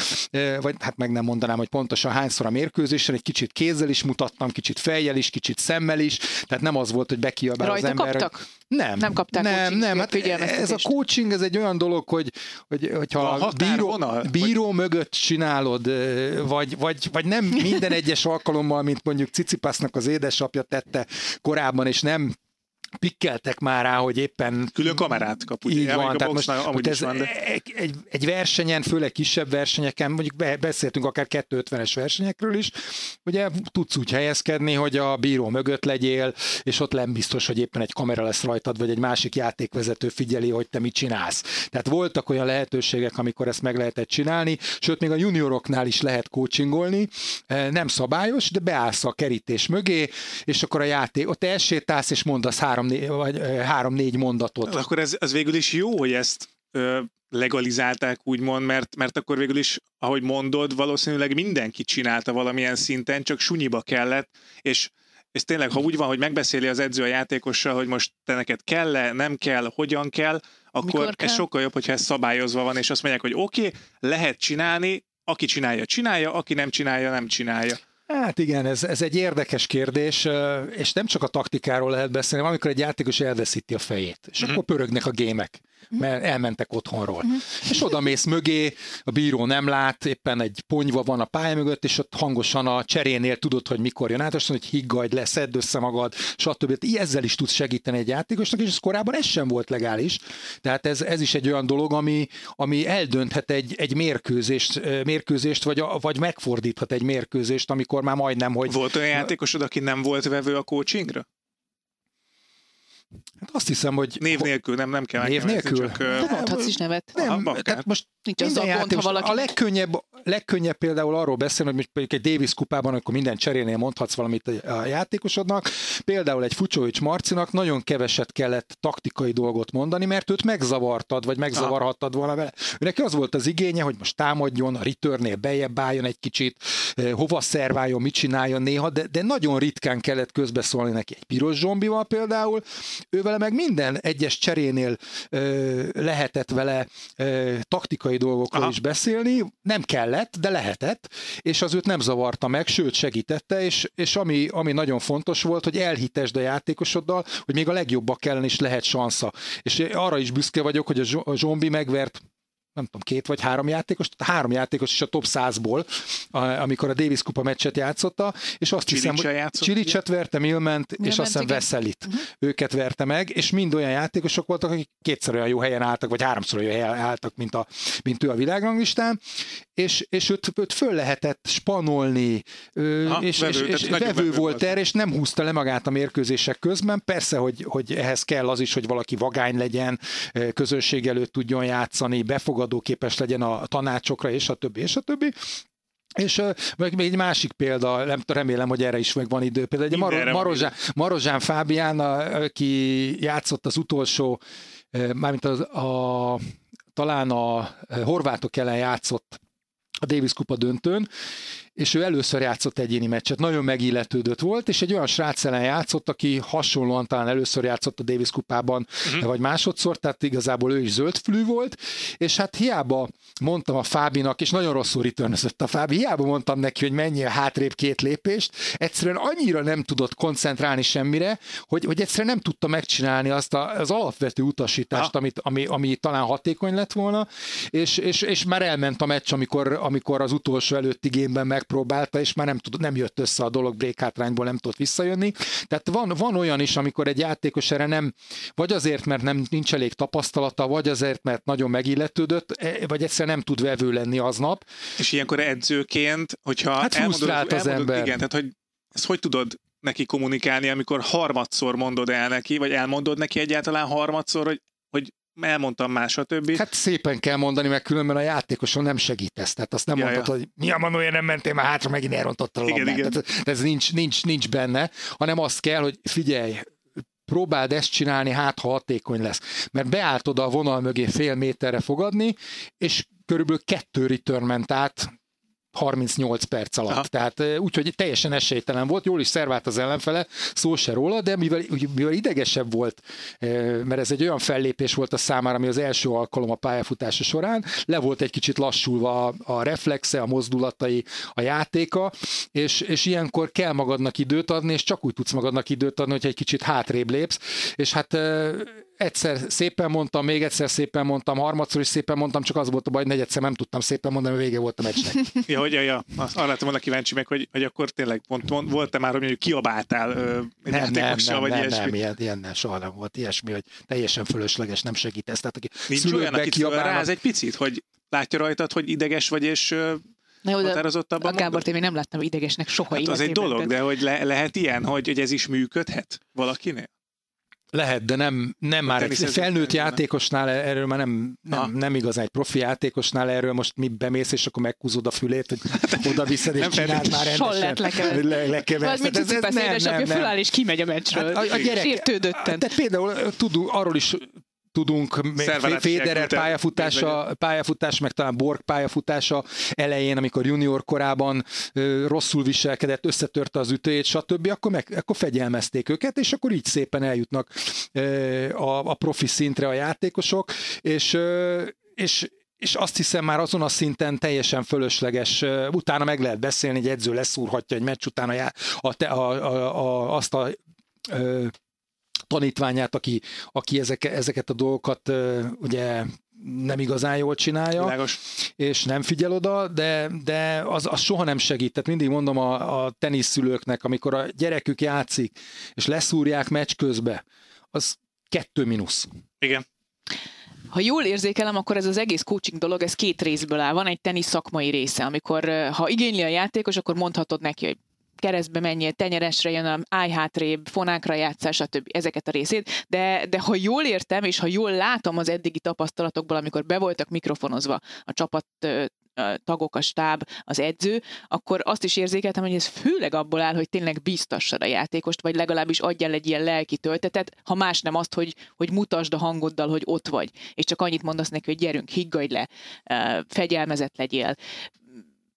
vagy hát meg nem mondanám, hogy pontosan hányszor a mérkőzésen, egy kicsit kézzel is mutattam, kicsit fejjel is, kicsit szemmel is, tehát nem az volt, hogy bekiabál az ember. Kaptak? Nem. Nem kapták Nem, nem, hát ez a coaching, ez egy olyan dolog, hogy, hogy hogyha a, a bíró, bíró vagy... mögött csinálod, vagy, vagy, vagy nem minden egyes alkalommal, mint mondjuk Cicipásznak az édesapja tette korábban, és nem pikkeltek már rá, hogy éppen... Külön kamerát kap, ugye? Így van, tehát most, amúgy ez van, de... egy, egy versenyen, főleg kisebb versenyeken, mondjuk beszéltünk akár 250-es versenyekről is, ugye tudsz úgy helyezkedni, hogy a bíró mögött legyél, és ott nem biztos, hogy éppen egy kamera lesz rajtad, vagy egy másik játékvezető figyeli, hogy te mit csinálsz. Tehát voltak olyan lehetőségek, amikor ezt meg lehetett csinálni, sőt, még a junioroknál is lehet coachingolni, e, nem szabályos, de beállsz a kerítés mögé, és akkor a játék, ott elsétálsz, és mondasz három három-négy, vagy három-négy mondatot. Akkor ez, ez végül is jó, hogy ezt ö, legalizálták, úgymond, mert, mert akkor végül is, ahogy mondod, valószínűleg mindenki csinálta valamilyen szinten, csak sunyiba kellett, és és tényleg, ha úgy van, hogy megbeszéli az edző a játékossal, hogy most te neked kell-e, nem kell, hogyan kell, akkor Mikor ez sokkal jobb, hogyha ez szabályozva van, és azt mondják, hogy oké, okay, lehet csinálni, aki csinálja, csinálja, aki nem csinálja, nem csinálja. Hát igen, ez, ez egy érdekes kérdés, és nem csak a taktikáról lehet beszélni, amikor egy játékos elveszíti a fejét, és uh-huh. akkor pörögnek a gémek mert elmentek otthonról. Uh-huh. És oda mész mögé, a bíró nem lát, éppen egy ponyva van a pálya mögött, és ott hangosan a cserénél tudod, hogy mikor jön át, azt mondod, hogy higgadj le, szedd össze magad, stb. Ezzel is tudsz segíteni egy játékosnak, és ez korábban ez sem volt legális. Tehát ez, ez is egy olyan dolog, ami, ami eldönthet egy, egy mérkőzést, mérkőzést vagy, a, vagy megfordíthat egy mérkőzést, amikor már majdnem, hogy... Volt olyan játékosod, aki nem volt vevő a coachingra? Hát azt hiszem, hogy... Név nélkül, nem, nem kell Név nélkül? Csak, De mondhatsz is nevet. Nem, Aha, tehát most Nincs az a gond, ha valaki... A legkönnyebb, legkönnyebb például arról beszélni, hogy mondjuk egy Davis kupában, akkor minden cserénél mondhatsz valamit a játékosodnak. Például egy Fucsovics Marcinak nagyon keveset kellett taktikai dolgot mondani, mert őt megzavartad, vagy megzavarhattad volna vele. Neki az volt az igénye, hogy most támadjon, a returnnél bejebb álljon egy kicsit, hova szerváljon, mit csináljon néha, de, de nagyon ritkán kellett közbeszólni neki. Egy piros zombival például, ő vele meg minden egyes cserénél ö, eh, lehetett vele ö, taktikai dolgokról Aha. is beszélni, nem kellett, de lehetett, és az őt nem zavarta meg, sőt segítette, és, és ami, ami nagyon fontos volt, hogy elhitesd a játékosoddal, hogy még a legjobbak ellen is lehet sansza. És arra is büszke vagyok, hogy a zombi megvert nem tudom, két vagy három játékos, három játékos is a top 100-ból, amikor a Davis Kupa meccset játszotta, és azt hiszem, hogy Csilicset verte, Milment, és azt hiszem Veszelit. Uh-huh. Őket verte meg, és mind olyan játékosok voltak, akik kétszer olyan jó helyen álltak, vagy háromszor olyan helyen álltak, mint, a, mint ő a világranglistán, és, és őt, őt föl lehetett spanolni, ha, és, vevő, és, és vevő, vevő volt erre, és nem húzta le magát a mérkőzések közben. Persze, hogy, hogy ehhez kell az is, hogy valaki vagány legyen, közönség előtt tudjon játszani, befogadóképes legyen a tanácsokra, és a többi, és a többi. És meg még egy másik példa, nem remélem, hogy erre is meg van idő. Például egy Mar- Marozsán, Marozsán Fábián, aki játszott az utolsó, mármint az, a, talán a horvátok ellen játszott a Davis Kupa döntőn, és ő először játszott egyéni meccset, nagyon megilletődött volt, és egy olyan srác ellen játszott, aki hasonlóan talán először játszott a Davis kupában, uh-huh. vagy másodszor, tehát igazából ő is zöldfülű volt, és hát hiába mondtam a Fábinak, és nagyon rosszul returnözött a Fábi, hiába mondtam neki, hogy menjél hátrébb két lépést, egyszerűen annyira nem tudott koncentrálni semmire, hogy, hogy egyszerűen nem tudta megcsinálni azt a, az alapvető utasítást, amit, ami, ami talán hatékony lett volna, és, és, és már elment a meccs, amikor, amikor az utolsó előtti gémben meg megpróbálta, és már nem, tud, nem jött össze a dolog, break hátrányból nem tudott visszajönni. Tehát van, van olyan is, amikor egy játékos erre nem, vagy azért, mert nem nincs elég tapasztalata, vagy azért, mert nagyon megilletődött, e, vagy egyszerűen nem tud vevő lenni aznap. És ilyenkor edzőként, hogyha hát az elmondod, ember. Igen, tehát hogy ezt hogy tudod neki kommunikálni, amikor harmadszor mondod el neki, vagy elmondod neki egyáltalán harmadszor, hogy, hogy elmondtam más, a többi. Hát szépen kell mondani, mert különben a játékoson nem segítesz. Tehát azt nem Ja, mondod, ja. hogy mi a manója nem mentél már hátra, megint elrontottad a Igen, labdát. igen. Tehát ez nincs, nincs, nincs benne, hanem azt kell, hogy figyelj, próbáld ezt csinálni, hát ha hatékony lesz. Mert beállt oda a vonal mögé fél méterre fogadni, és körülbelül kettő return ment át 38 perc alatt. Aha. Tehát eh, úgyhogy teljesen esélytelen volt, jól is szervált az ellenfele, szó se róla, de mivel, mivel idegesebb volt, mert ez egy olyan fellépés volt a számára, ami az első alkalom a pályafutása során, le volt egy kicsit lassulva a, a reflexe, a mozdulatai, a játéka, és, és ilyenkor kell magadnak időt adni, és csak úgy tudsz magadnak időt adni, hogyha egy kicsit hátrébb lépsz, és hát egyszer szépen mondtam, még egyszer szépen mondtam, harmadszor is szépen mondtam, csak az volt a baj, hogy negyedszer nem tudtam szépen mondani, mert vége volt a meccsnek. <laughs> Ja, hogy ja, ja. Arra lettem volna kíváncsi meg, hogy, hogy akkor tényleg pont, pont, volt-e már, hogy mondjuk kiabáltál ö, egy Nem, nem, nem, vagy nem, ilyesmi? nem, ilyen, ilyen nem, soha nem volt ilyesmi, hogy teljesen fölösleges, nem segítesz. Tehát aki Nincs szülők olyan, akit fölráz egy picit, hogy látja rajtad, hogy ideges vagy, és ö, Na jó, határozottabban a Gábor, én még nem láttam idegesnek soha Hát az egy dolog, de hogy le, lehet ilyen, hogy, hogy ez is működhet valakinél? Lehet, de nem, nem már egy felnőtt nem. játékosnál erről már nem, nem, nem igazán egy profi játékosnál erről most mi bemész, és akkor megkúzod a fülét, hogy oda viszed, és Nem csináld már rendesen. lekevered. Le, lekeversz. Vagy mint Tehát ez- Cici ez- édesapja föláll és kimegy a meccsről. Hát a, a gyerek, Sértődötten. Tehát például tudunk, arról is tudunk, Federer pályafutása, pályafutás, meg talán Borg pályafutása elején, amikor junior korában ö, rosszul viselkedett, összetörte az ütőjét, stb., akkor, meg, akkor fegyelmezték őket, és akkor így szépen eljutnak ö, a, a profi szintre a játékosok, és, ö, és és azt hiszem már azon a szinten teljesen fölösleges, utána meg lehet beszélni, egy edző leszúrhatja egy meccs után a, a, a, a, a, azt a tanítványát, aki, aki ezek, ezeket a dolgokat ugye nem igazán jól csinálja, Világos. és nem figyel oda, de, de az, az soha nem segít. Tehát mindig mondom a, a teniszszülőknek, amikor a gyerekük játszik, és leszúrják meccs közbe, az kettő mínusz. Igen. Ha jól érzékelem, akkor ez az egész coaching dolog, ez két részből áll. Van egy tenisz szakmai része, amikor ha igényli a játékos, akkor mondhatod neki, hogy keresztbe menjél, tenyeresre jön, állj hátrébb, fonákra játszás, stb. ezeket a részét. De, de ha jól értem, és ha jól látom az eddigi tapasztalatokból, amikor be voltak mikrofonozva a csapat tagok, a stáb, az edző, akkor azt is érzékeltem, hogy ez főleg abból áll, hogy tényleg biztassad a játékost, vagy legalábbis adjál egy ilyen lelki töltetet, ha más nem azt, hogy, hogy mutasd a hangoddal, hogy ott vagy, és csak annyit mondasz neki, hogy gyerünk, higgadj le, fegyelmezett legyél,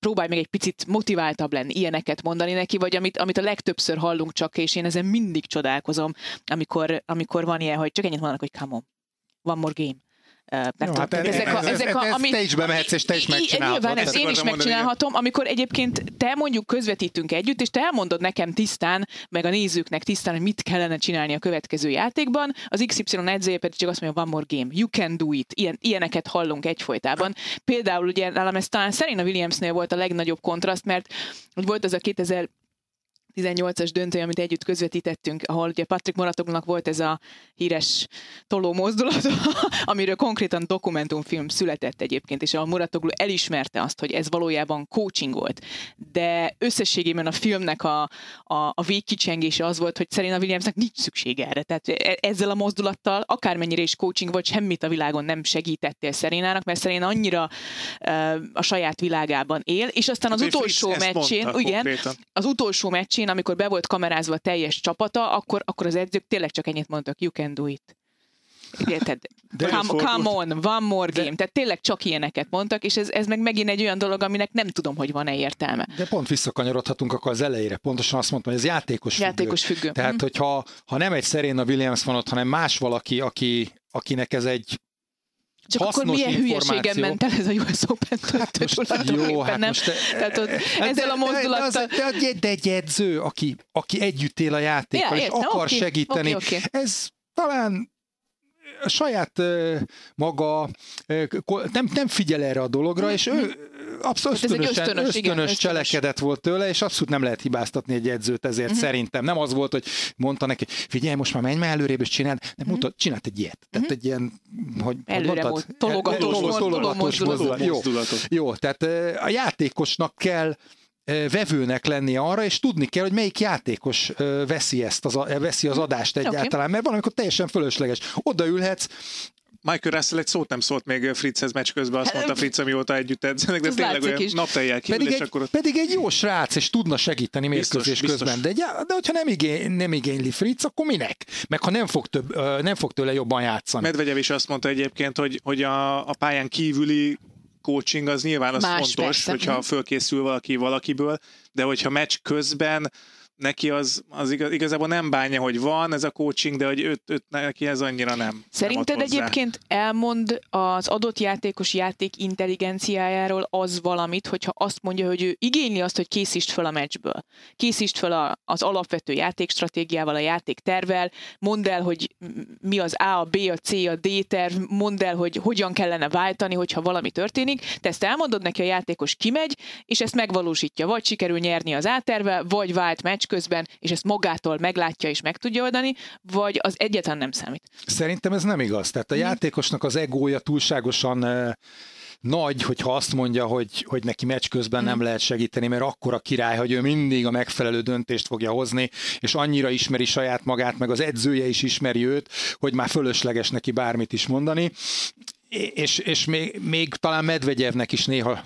próbálj meg egy picit motiváltabb lenni, ilyeneket mondani neki, vagy amit, amit a legtöbbször hallunk csak, és én ezen mindig csodálkozom, amikor, amikor van ilyen, hogy csak ennyit mondanak, hogy come on, one more game. Nem Jó, hát ez- ezek a, ez- ezek a, ez- ami, te is bemehetsz, és te is megcsinálhatod. Nyilván ezt én is akartam mondani, megcsinálhatom, amikor egyébként te mondjuk közvetítünk együtt, és te elmondod nekem tisztán, meg a nézőknek tisztán, hogy mit kellene csinálni a következő játékban, az XY edzője pedig csak azt mondja, one more game, you can do it. Ilyen, ilyeneket hallunk egyfolytában. Például ugye nálam ez talán Serena Williamsnél volt a legnagyobb kontraszt, mert volt az a 2000 18-as döntő, amit együtt közvetítettünk, ahol ugye Patrick Moratognak volt ez a híres toló mozdulat, <laughs> amiről konkrétan dokumentumfilm született egyébként, és ahol Muratoglu elismerte azt, hogy ez valójában coaching volt. De összességében a filmnek a, a, a végkicsengése az volt, hogy Serena Williamsnek nincs szüksége erre. Tehát e- ezzel a mozdulattal, akármennyire is coaching volt, semmit a világon nem segítettél Serenának, mert Serena annyira uh, a saját világában él, és aztán az Hát, hogy utolsó meccsén, igen, konkrétan. az utolsó meccsén, amikor be volt kamerázva a teljes csapata, akkor, akkor az edzők tényleg csak ennyit mondtak, you can do it. Érted? <laughs> De- come, come on, one more De- game. Tehát tényleg csak ilyeneket mondtak, és ez, ez meg megint egy olyan dolog, aminek nem tudom, hogy van-e értelme. De pont visszakanyarodhatunk akkor az elejére. Pontosan azt mondtam, hogy ez játékos függő. Játékos függő. Tehát, Mhm. hogyha ha nem egy Serena Williams van ott, hanem más valaki, aki, akinek ez egy Csak akkor hasznos milyen hülyeségen ment el ez a US Open Hát most, jó, hát nem? most... Tehát ott, ezzel a de, mozdulattal... de, de, de, de egy edző, aki, aki együtt él a játékkal, Ja, és értem, akar oké, segíteni, oké, oké. ez talán a saját maga nem, nem figyel erre a dologra, és ő abszolút hát ösztönös, ösztönös, ösztönös igen, cselekedet ösztönös. volt tőle, és abszolút nem lehet hibáztatni egy edzőt ezért uh-huh. szerintem. Nem az volt, hogy mondta neki, figyelj, most már menj már előrébb, és csináld, nem uh-huh. mutat, csinált egy ilyet. Tehát egy ilyen, hogy Előre volt, tologatós, tologatós mozdulatot. Jó, jó, tehát a játékosnak kell vevőnek lenni arra, és tudni kell, hogy melyik játékos veszi ezt az, veszi az adást egyáltalán, okay. mert valamikor teljesen fölösleges. Odaülhetsz, Michael Russell egy szót nem szólt még Fritzhez meccs közben, azt mondta Fritz, amióta együtt edzenek, de tényleg olyan napteljel pedig, egy, akkor... pedig egy jó srác, és tudna segíteni mérkőzés közben, de, de hogyha nem, igény, nem igényli Fritz, akkor minek? Meg ha nem fog, több, nem fog tőle jobban játszani. Medvegyev is azt mondta egyébként, hogy, hogy a, a pályán kívüli coaching az nyilván az Más fontos, persze. hogyha mhm. fölkészül valaki valakiből, de hogyha meccs közben neki az, az igaz, igazából nem bánja, hogy van ez a coaching, de hogy őt, őt neki ez annyira nem. Szerinted nem egyébként elmond az adott játékos játék intelligenciájáról az valamit, hogyha azt mondja, hogy ő igényli azt, hogy készítsd fel a meccsből. Készítsd fel a, az alapvető játékstratégiával, a játéktervel, mondd el, hogy mi az A, a B, a C, a D terv, mondd el, hogy hogyan kellene váltani, hogyha valami történik. Te ezt elmondod neki, a játékos kimegy, és ezt megvalósítja. Vagy sikerül nyerni az A terve, vagy vált meccs közben, és ezt magától meglátja és meg tudja oldani, vagy az egyetlen nem számít? Szerintem ez nem igaz. Tehát a hmm. játékosnak az egója túlságosan nagy, hogyha azt mondja, hogy, hogy neki meccs közben nem mhm. lehet segíteni, mert akkor a király, hogy ő mindig a megfelelő döntést fogja hozni, és annyira ismeri saját magát, meg az edzője is ismeri őt, hogy már fölösleges neki bármit is mondani. És, és még, még talán Medvegyevnek is néha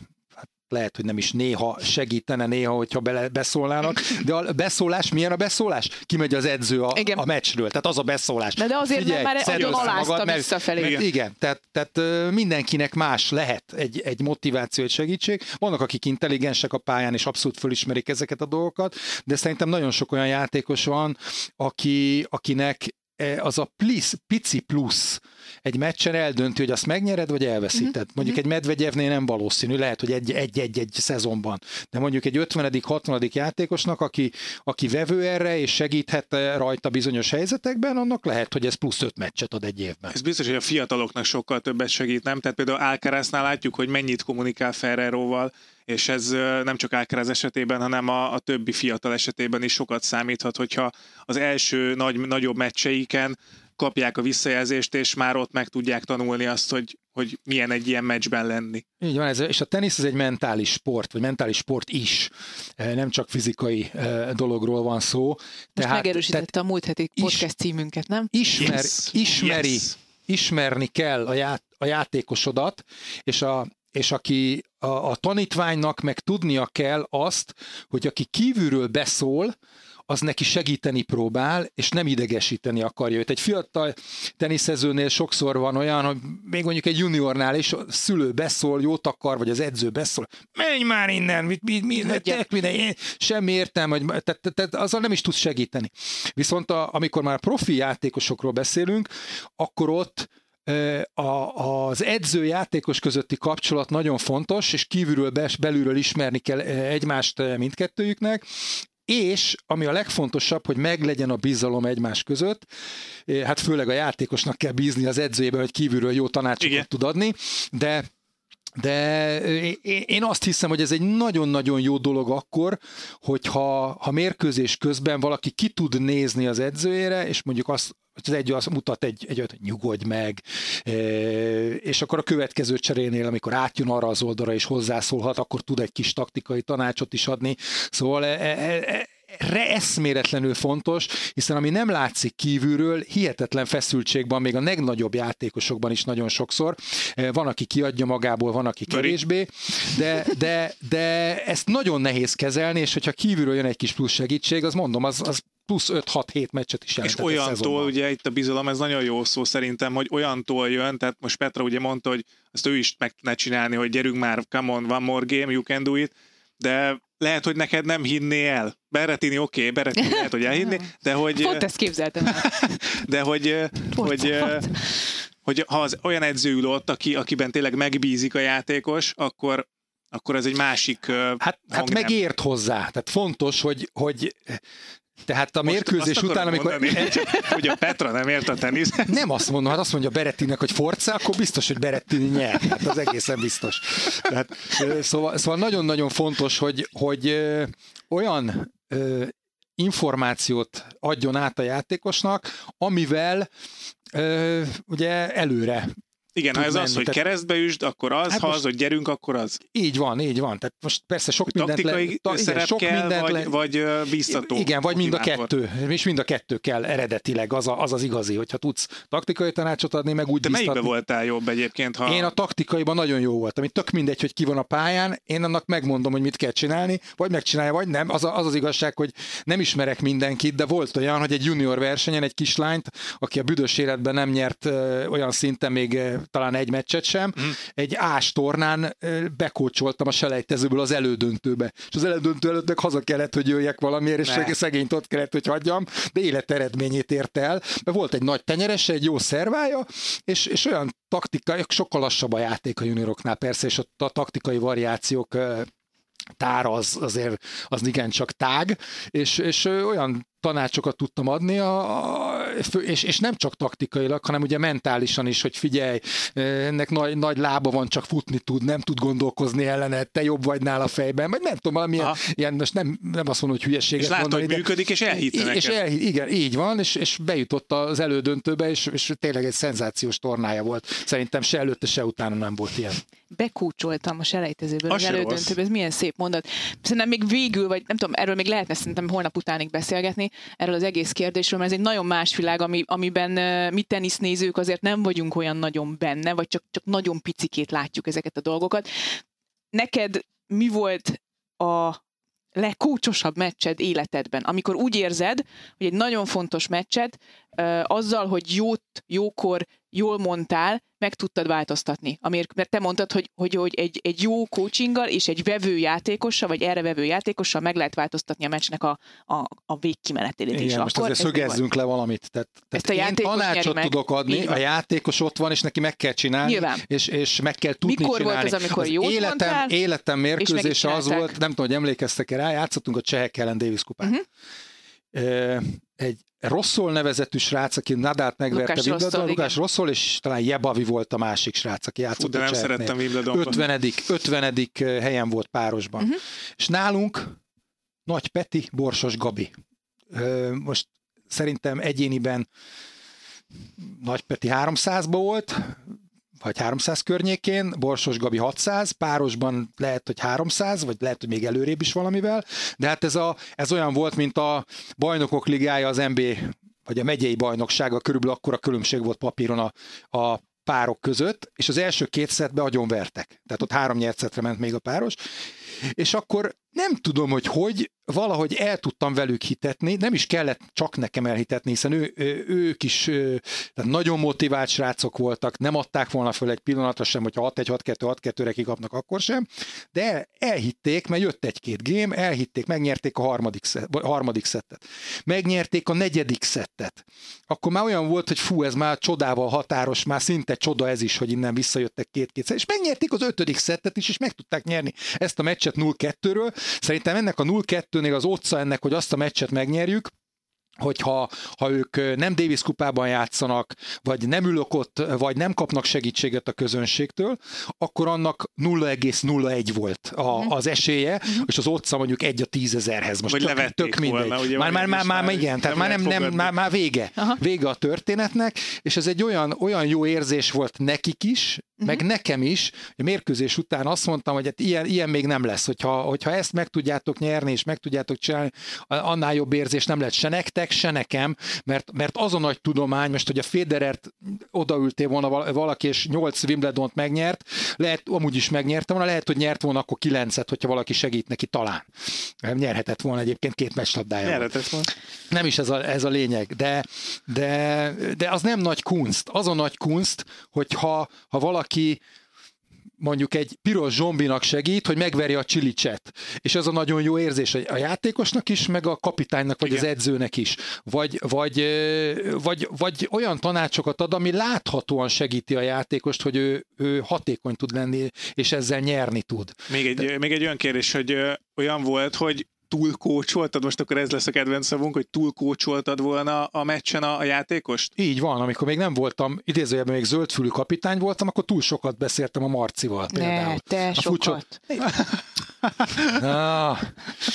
lehet, hogy nem is néha segítene, néha, hogyha bele, beszólnának, de a beszólás, milyen a beszólás? Kimegy az edző a, a meccsről, tehát az a beszólás. De, de azért Figyelj, már nagyon alázta magad, mert, visszafelé. Igen, igen tehát, tehát mindenkinek más lehet egy, egy motiváció, egy segítség. Vannak, akik intelligensek a pályán, és abszolút fölismerik ezeket a dolgokat, de szerintem nagyon sok olyan játékos van, aki, akinek E, az a plisz, pici plusz egy meccsen eldönti, hogy azt megnyered, vagy elveszíted. Uh-huh. Mondjuk egy Medvegyevnél nem valószínű, lehet, hogy egy-egy-egy szezonban. De mondjuk egy 50 60 játékosnak, aki, aki vevő erre, és segíthet rajta bizonyos helyzetekben, annak lehet, hogy ez plusz öt meccset ad egy évben. Ez biztos, hogy a fiataloknak sokkal többet segít, nem? Tehát például Alcaraznál látjuk, hogy mennyit kommunikál Ferreroval, és ez nem csak Alcaraz esetében, hanem a, a többi fiatal esetében is sokat számíthat, hogyha az első nagy, nagyobb meccseiken kapják a visszajelzést, és már ott meg tudják tanulni azt, hogy, hogy milyen egy ilyen meccsben lenni. Így van, ez, és a tenisz ez egy mentális sport, vagy mentális sport is, nem csak fizikai dologról van szó. Most tehát, megerősítette tehát a múlt heti podcast is, címünket, nem? Ismer, yes. Ismeri, yes. ismerni kell a, ját, a játékosodat, és a, és aki a, a tanítványnak meg tudnia kell azt, hogy aki kívülről beszól, az neki segíteni próbál, és nem idegesíteni akarja őt. Egy fiatal teniszezőnél sokszor van olyan, hogy még mondjuk egy juniornál is a szülő beszól, jót akar, vagy az edző beszól, menj már innen, mit, mit, mit, tek minden, semmi értem, hogy, tehát, tehát azzal nem is tudsz segíteni. Viszont a, amikor már profi játékosokról beszélünk, akkor ott a, az edző-játékos közötti kapcsolat nagyon fontos, és kívülről, belülről ismerni kell egymást mindkettőjüknek, és ami a legfontosabb, hogy meglegyen a bizalom egymás között, hát főleg a játékosnak kell bízni az edzőjében, hogy kívülről jó tanácsokat Igen. tud adni, de de én azt hiszem, hogy ez egy nagyon-nagyon jó dolog akkor, hogyha ha mérkőzés közben valaki ki tud nézni az edzőjére, és mondjuk azt, az egy azt mutat egy, egy hogy nyugodj meg, és akkor a következő cserénél, amikor átjön arra az oldalra és hozzászólhat, akkor tud egy kis taktikai tanácsot is adni. Szóval e, e, e, re eszméletlenül fontos, hiszen ami nem látszik kívülről, hihetetlen feszültség van még a legnagyobb játékosokban is nagyon sokszor. Van, aki kiadja magából, van, aki kevésbé, de, de, de ezt nagyon nehéz kezelni, és hogyha kívülről jön egy kis plusz segítség, az mondom, az, az plusz 5-6-7 meccset is És olyantól, ugye itt a bizalom, ez nagyon jó szó szerintem, hogy olyantól jön, tehát most Petra ugye mondta, hogy ezt ő is meg tudná csinálni, hogy gyerünk már, come on, one more game, you can do it, de lehet, hogy neked nem hinné el. Beretini oké, okay, Beretini lehet, hogy elhinni, de hogy... Pont ezt képzeltem el. <laughs> De hogy, hogy, hogy ha az olyan edző ül ott, aki, akiben tényleg megbízik a játékos, akkor, akkor ez egy másik Hát, hát megért hozzá. Tehát fontos, hogy, hogy Tehát a mérkőzés után, amikor... Mondani, <laughs> hogy a Petra nem ért a tenisz. Nem azt mondom, hát azt mondja Berettinek, hogy Forca, akkor biztos, hogy Berettini nyer. Hát az egészen biztos. Tehát, szóval, szóval nagyon-nagyon fontos, hogy, hogy olyan információt adjon át a játékosnak, amivel ugye előre igen, ha ez menni. az, hogy Tehát, keresztbe üsd, akkor az, hát ha az, hogy gyerünk, akkor az. Így van, így van. Tehát most persze sok mindent Taktikai le, ta, igen, sok kell, mindent vagy, le, vagy biztató. Igen, vagy mind a kettő. És mind a kettő kell eredetileg, az, a, az az igazi, hogyha tudsz taktikai tanácsot adni, meg úgy De biztatni. melyikbe voltál jobb egyébként? Ha... Én a taktikaiban nagyon jó voltam. Itt tök mindegy, hogy ki van a pályán, én annak megmondom, hogy mit kell csinálni, vagy megcsinálja, vagy nem. Az, a, az az igazság, hogy nem ismerek mindenkit, de volt olyan, hogy egy junior versenyen egy kislányt, aki a büdös életben nem nyert olyan szinten még talán egy meccset sem, mm. egy ás tornán bekócsoltam a selejtezőből az elődöntőbe. És az elődöntő előtt meg haza kellett, hogy jöjjek valamiért, és ne. szegényt ott kellett, hogy hagyjam, de életeredményét ért el. Mert volt egy nagy tenyerese, egy jó szervája, és, és olyan taktika, sokkal lassabb a játék a junioroknál persze, és ott a taktikai variációk tár az azért az igen csak tág, és, és olyan tanácsokat tudtam adni, a, a, és, és nem csak taktikailag, hanem ugye mentálisan is, hogy figyelj, ennek nagy, nagy lába van, csak futni tud, nem tud gondolkozni ellene, te jobb vagy nála fejben, vagy nem tudom, valamilyen, ilyen, most nem, nem azt mondom, hogy hülyeséget és mondani. hogy működik, és elhitte És el, igen, így van, és, és bejutott az elődöntőbe, és, és tényleg egy szenzációs tornája volt. Szerintem se előtte, se utána nem volt ilyen bekúcsoltam a selejtezőből az, az elődöntőből, ez milyen szép mondat. Szerintem még végül, vagy nem tudom, erről még lehetne szerintem holnap utánig beszélgetni, erről az egész kérdésről, mert ez egy nagyon más világ, ami, amiben mi tenisznézők azért nem vagyunk olyan nagyon benne, vagy csak, csak nagyon picikét látjuk ezeket a dolgokat. Neked mi volt a legkócsosabb meccsed életedben, amikor úgy érzed, hogy egy nagyon fontos meccset azzal, hogy jót, jókor, jól mondtál, meg tudtad változtatni. Amiért, mert te mondtad, hogy, hogy, hogy egy, egy jó coachinggal és egy vevő játékossal, vagy erre vevő játékossal meg lehet változtatni a meccsnek a, a, a végkimenetét is. Igen, most akkor azért szögezzünk le valamit. Tehát, tehát Ezt a én tanácsot meg. tudok adni, a játékos ott van, és neki meg kell csinálni, Nyilván. és, és meg kell tudni Mikor csinálni. volt az, amikor az jót életem, mondtál, életem mérkőzése az volt, nem tudom, hogy emlékeztek-e rá, játszottunk a csehek ellen Davis kupát. Uh-huh. Egy Rosszol nevezetű srác, aki Nadált megverte Wimbledon, Lukás Rosszol, és talán Jebavi volt a másik srác, aki játszott Fú, de nem szerettem Wimbledonban. 50. 50. helyen volt párosban. Uh-huh. És nálunk Nagy Peti, Borsos Gabi. Most szerintem egyéniben Nagy Peti 300-ba volt, vagy 300 környékén, Borsos Gabi 600, párosban lehet, hogy 300, vagy lehet, hogy még előrébb is valamivel, de hát ez, a, ez olyan volt, mint a bajnokok ligája az MB vagy a megyei bajnoksága, körülbelül akkora különbség volt papíron a, a párok között, és az első két szetbe agyonvertek. Tehát ott három nyert ment még a páros, és akkor nem tudom, hogy hogy, valahogy el tudtam velük hitetni, nem is kellett csak nekem elhitetni, hiszen ő, ők is tehát nagyon motivált srácok voltak, nem adták volna föl egy pillanatra sem, hogyha 6-1-6-2-6-2-re kikapnak, akkor sem, de elhitték, mert jött egy-két game, elhitték, megnyerték a harmadik, szett, harmadik szettet. Megnyerték a negyedik szettet. Akkor már olyan volt, hogy fú, ez már csodával határos, már szinte csoda ez is, hogy innen visszajöttek két-két és megnyerték az ötödik szettet is, és meg tudták nyerni ezt a meccset 0-2-ről, Szerintem ennek a 0-2-nél az otca ennek, hogy azt a meccset megnyerjük, hogyha ha ők nem Davis kupában játszanak, vagy nem ülök ott, vagy nem kapnak segítséget a közönségtől, akkor annak 0,01 volt a, mhm. az esélye, uh-huh. és az otca mondjuk egy a tízezerhez. Most vagy tök, tök mindegy. Volna, ugye már, már, már, már, igen, tehát már, nem, nem, már, már vége. Aha. Vége a történetnek, és ez egy olyan, olyan jó érzés volt nekik is, uh-huh. meg nekem is, a mérkőzés után azt mondtam, hogy hát ilyen, ilyen még nem lesz, hogyha, hogyha ezt meg tudjátok nyerni, és meg tudjátok csinálni, annál jobb érzés nem lehet se nektek, se nekem, mert, mert az a nagy tudomány, most, hogy a Federert odaültél volna valaki, és 8 Wimbledont megnyert, lehet, amúgy is megnyerte volna, lehet, hogy nyert volna akkor 9-et, hogyha valaki segít neki talán. Nyerhetett volna egyébként két meccslabdája. Nyerhetett volna. Nem is ez a, ez a lényeg, de, de, de az nem nagy kunst. Az a nagy kunst, hogyha ha valaki valaki mondjuk egy piros zombinak segít, hogy megverje a csilicset. És ez a nagyon jó érzés a játékosnak is, meg a kapitánynak, vagy Igen. az edzőnek is. Vagy, vagy, vagy, vagy olyan tanácsokat ad, ami láthatóan segíti a játékost, hogy ő, ő hatékony tud lenni, és ezzel nyerni tud. Még egy, De... még egy olyan kérdés, hogy olyan volt, hogy túl kócsoltad, most akkor ez lesz a kedvenc szavunk, hogy túl kócsoltad volna a meccsen a, a játékost? Így van, amikor még nem voltam, idézőjelben még zöldfülű kapitány voltam, akkor túl sokat beszéltem a Marcival például. Ne, te a sokat. Ah,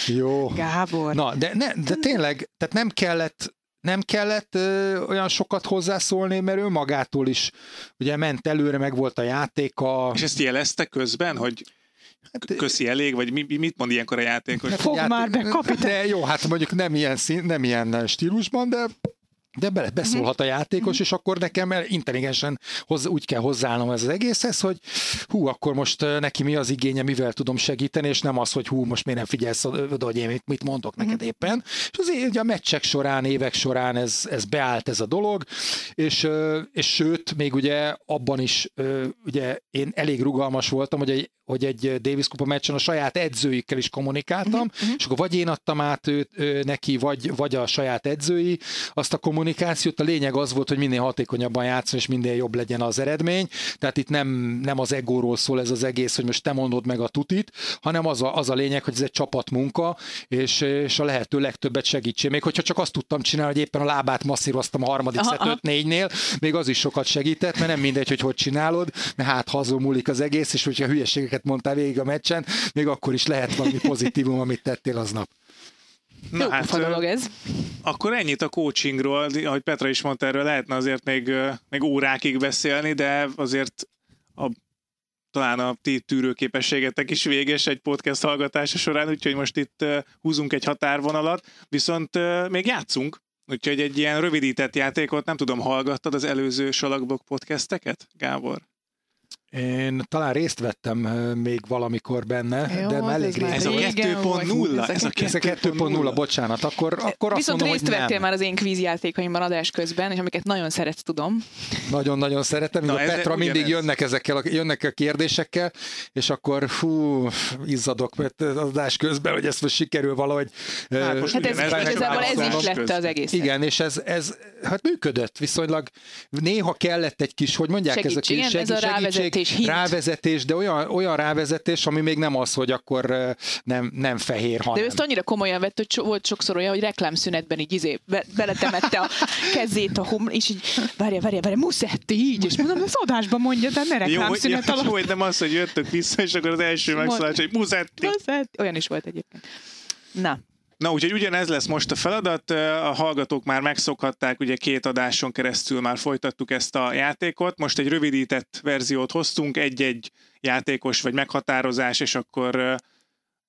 jó. Gábor. Na, de, ne, de tényleg, tehát nem kellett nem kellett ö, olyan sokat hozzászólni, mert ő magától is ugye ment előre, meg volt a játéka. És ezt jelezte közben, hogy Hát, köszi elég, vagy mi, mit mond ilyenkor a játékos? Fog már be, kapitány. De jó, hát mondjuk nem ilyen, szín, nem ilyen stílusban, de de bele, beszólhat a játékos, és akkor nekem el- intelligensen hozzá, úgy kell hozzáállnom ez az egészhez, hogy hú, akkor most neki mi az igénye, mivel tudom segíteni, és nem az, hogy hú, most miért nem figyelsz oda, hogy én mit, mit mondok neked éppen. És azért ugye a meccsek során, évek során ez, ez beállt ez a dolog, és, és sőt, még ugye abban is ugye én elég rugalmas voltam, hogy egy, hogy egy Davis Kupa meccsen a saját edzőikkel is kommunikáltam, és akkor vagy én adtam át ő, neki, vagy, vagy a saját edzői azt a kommunikációt. A lényeg az volt, hogy minél hatékonyabban játszon, és minél jobb legyen az eredmény. Tehát itt nem, nem az egóról szól ez az egész, hogy most te mondod meg a tutit, hanem az a, az a lényeg, hogy ez egy csapatmunka, és, és a lehető legtöbbet segítsél. Még hogyha csak azt tudtam csinálni, hogy éppen a lábát masszíroztam a harmadik Aha, szet aha. 5-4-nél, még az is sokat segített, mert nem mindegy, hogy hogy csinálod, mert hát ha azon múlik az egész, és hogyha hülyeségeket mondtál végig a meccsen, még akkor is lehet valami pozitívum, amit tettél aznap. Jó pofa ö, dolog ez. Akkor ennyit a coachingról, ahogy Petra is mondta, erről lehetne azért még, még órákig beszélni, de azért a, talán a ti tűrőképességetek is véges egy podcast hallgatása során, úgyhogy most itt húzunk egy határvonalat, viszont még játszunk, úgyhogy egy ilyen rövidített játékot, nem tudom, hallgattad az előző Salakblog podcasteket, Gábor? Én talán részt vettem még valamikor benne, Jó, de hát elég ez már Ez a Régen 2.0, volt. ez a Ez a 2.0, bocsánat, akkor, akkor azt Viszont mondom, részt hogy vettél már az én kvízjátékaimban adás közben, és amiket nagyon szeretsz, tudom. Nagyon-nagyon szeretem, Na, ez- Petra mindig ugyanez. jönnek ezekkel a, jönnek a kérdésekkel, és akkor fú, izzadok, mert az adás közben, hogy ezt most sikerül valahogy Hát most Hát ez meg igazából ez is lett az egész. Igen, és ez, ez hát működött viszonylag. Néha kellett egy kis, hogy mondják, Segítség, ez a kis ez a rávezetés, hint. rávezetés, de olyan, olyan rávezetés, ami még nem az, hogy akkor nem, nem fehér, De hanem. ő ezt annyira komolyan vett, hogy so- volt sokszor olyan, hogy reklámszünetben így izé, be, beletemette a kezét a hom, és így várja, várja, várja, Musetti így, és mondom, ez adásban mondja, de ne Jó, reklámszünet jó, alatt. hogy nem az, hogy jöttök vissza, és akkor az első megszólás, hogy Muzetti. Musetti. Olyan is volt egyébként. Na, Na, úgyhogy ugyanez lesz most a feladat. A hallgatók már megszokhatták, ugye két adáson keresztül már folytattuk ezt a játékot. Most egy rövidített verziót hoztunk, egy-egy játékos vagy meghatározás, és akkor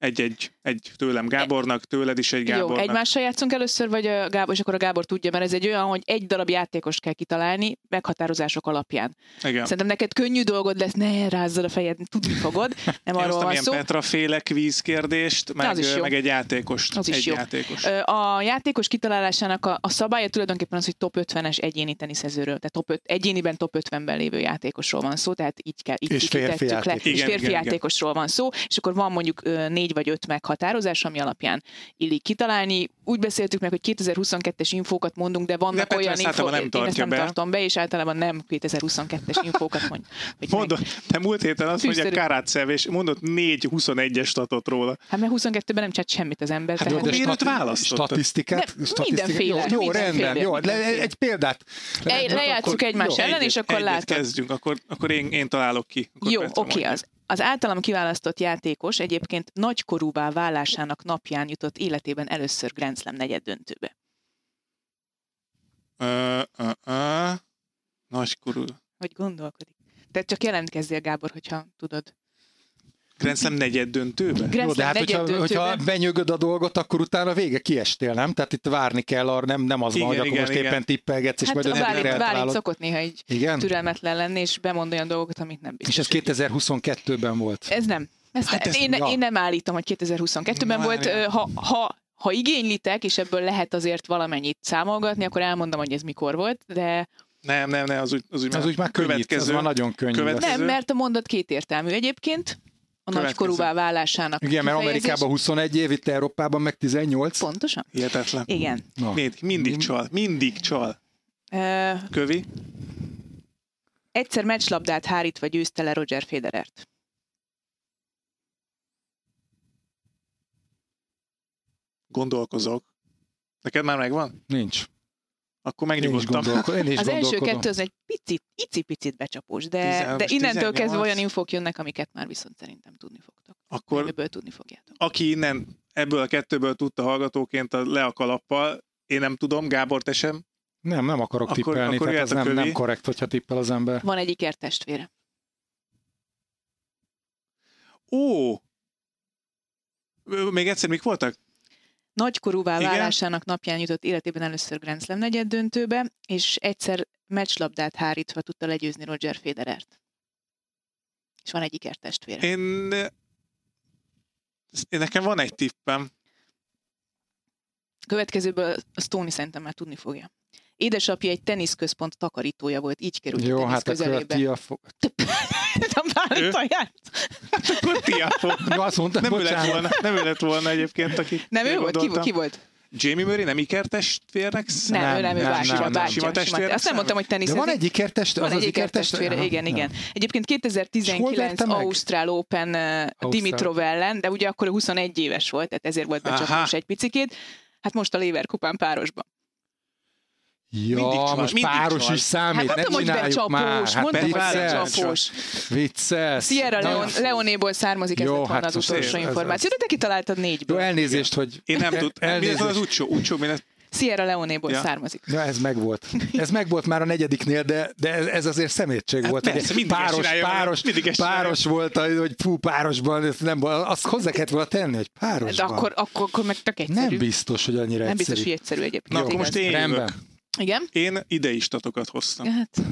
egy-egy egy tőlem Gábornak, tőled is egy jó, Gábornak. egymással játszunk először, vagy a Gábor, és akkor a Gábor tudja, mert ez egy olyan, hogy egy darab játékost kell kitalálni meghatározások alapján. Igen. Szerintem neked könnyű dolgod lesz, ne rázzad a fejed, tudni fogod, nem <laughs> arról van ilyen szó. Petra féle kvíz kérdést, meg, az is jó. meg egy játékost. Az is egy jó. játékos. A játékos kitalálásának a, a szabálya tulajdonképpen az, hogy top 50-es egyéni teniszezőről, tehát top 5, egyéniben top 50-ben lévő játékosról van szó, tehát így kell, így És férfi kitettük le. játékos. És Igen, férfi igen, igen. játékosról van szó, és akkor van mondjuk ö, négy vagy öt meghatározás, ami alapján illik kitalálni. Úgy beszéltük meg, hogy 2022-es infókat mondunk, de vannak De olyan infók, nem én ezt tartja nem be. tartom be, és általában nem 2022-es infókat mond. Mondod, te múlt héten azt mondja Fűszerű. Karátszev, és mondott 4-21-es statot róla. Hát mert 22-ben nem csinált semmit az ember. Hát tehát- akkor miért őt választottad? Statisztikát? De mindenféle, Jó, jó mindenféle, rendben. Jó, le, egy példát. Ej, lejátszuk egymás jó. ellen, és akkor látod. kezdjünk, akkor, akkor én, én találok ki. Akkor Jó, oké, mondja. az, az általam kiválasztott játékos egyébként nagykorúvá válásának napján jutott életében először Grand Slam negyed döntőbe. Ö, ö, ö, nagykorú. Hogy gondolkodik? Te csak jelentkezzél, Gábor, hogyha tudod. Grand Slam negyed döntőbe? Grand Jó, de hát hogyha, hogyha döntőbe. benyögöd a dolgot, akkor utána vége kiestél, nem? Tehát itt várni kell arra, nem, nem az Igen, van, hogy akkor igen, most igen. éppen tippelgetsz, és Hát majd a Bálint, Bálint szokott néha így Igen? türelmetlen lenni, és bemond olyan dolgokat, amit nem biztos. És ez 2022-ben volt. Ez nem. Ezt Hát ez- én, ja. én nem állítom, hogy 2022-ben Na, volt. Ö, Ha, ha, ha igénylitek, és ebből lehet azért valamennyit számolgatni, akkor elmondom, hogy ez mikor volt, de Nem, nem, nem, az úgy, az úgy, Az úgy már könnyít, az következő. már nagyon könnyű. Következő. nem, mert a mondat kétértelmű egyébként. A Következő. nagykorúvá válásának Igen, mert kifejezés. Amerikában 21 év, itt Európában meg 18. Pontosan? Hihetetlen. Igen. Na. Mind, mindig csal, mindig csal. Ö, Kövi? egyszer meccslabdát hárítva győzte le Roger Federert. Gondolkozok. Neked már megvan? Nincs. Akkor Én is, megnyugodtam. én is Az első kettő az egy picit, icipicit becsapós, de, Tizen- de innentől 18. kezdve olyan infók jönnek, amiket már viszont szerintem tudni fogtok. Akkor Ebből tudni fogjátok. aki innen ebből a kettőből tudta hallgatóként a le a kalappal, én nem tudom, Gábor, te sem. Nem, nem akarok Akkor- tippelni, akkor tehát ez nem, nem korrekt, hogyha tippel az ember. Van egy ikertestvére. Ó! Még egyszer, mik voltak? Nagykorúvá válásának napján jutott életében először Grand Slam negyed döntőbe, és egyszer meccslabdát hárítva tudta legyőzni Roger Federert. És van egy ikertestvére. Én, én nekem van egy tippem. Következőből a Stoney szerintem már tudni fogja. Édesapja egy teniszközpont takarítója volt, így került Jó, a tenisz hát akkor a közelébe. tia fog... <laughs> A Bálint Ő? ajánl- Akkor azt mondtam, Nem ő, lett bocsánat. volna, nem ő lett volna egyébként, aki Nem ő volt? Ki, ki volt? Jamie Murray nem ikertestvérnek Nem, Nem, ő nem, ő nem, bácsi, nem. Sima Sima testvérnek Azt nem mondtam, hogy De teniszezik. van egy ikertest, Van az egy ikertestvére, igen, igen. Egyébként És hol 2019 verte meg? Ausztrál Open uh, Dimitrov ellen, de ugye akkor ő 21 éves volt, tehát ezért volt becsapós egy picikét. Hát most a Lever kupán párosban. Mindig Ja, csal, most mindig páros csal. is számít, Hát ne mondtam, hogy csináljuk már. becsapós, Hát mondtam, hogy becsapós. Vicces. Sierra Na, Leone, Leonéból származik, ez Jó, lett hát az utolsó ez- ez- információ, de te kitaláltad Jó, négyből. elnézést, hogy... Én nem tudtam. <laughs> Mi Elnézést. az az úcsó? Úcsó, mi lett? Sierra Leonéból Ja. származik. Ja, ez megvolt. Ez megvolt már a negyediknél, de, de ez- ez azért szemétség Hát volt. persze, Ugye mindig páros, csinálja, páros, mindig páros volt, hogy fú, párosban, ez nem, volt. azt hozzá kellett volna tenni, hogy De párosban. akkor, akkor, akkor meg tök egyszerű. nem biztos, hogy annyira nem biztos, egyszerű. hogy egyszerű egyébként. Na, akkor most én Rendben. Igen? Én ideistatokat hoztam. Hát,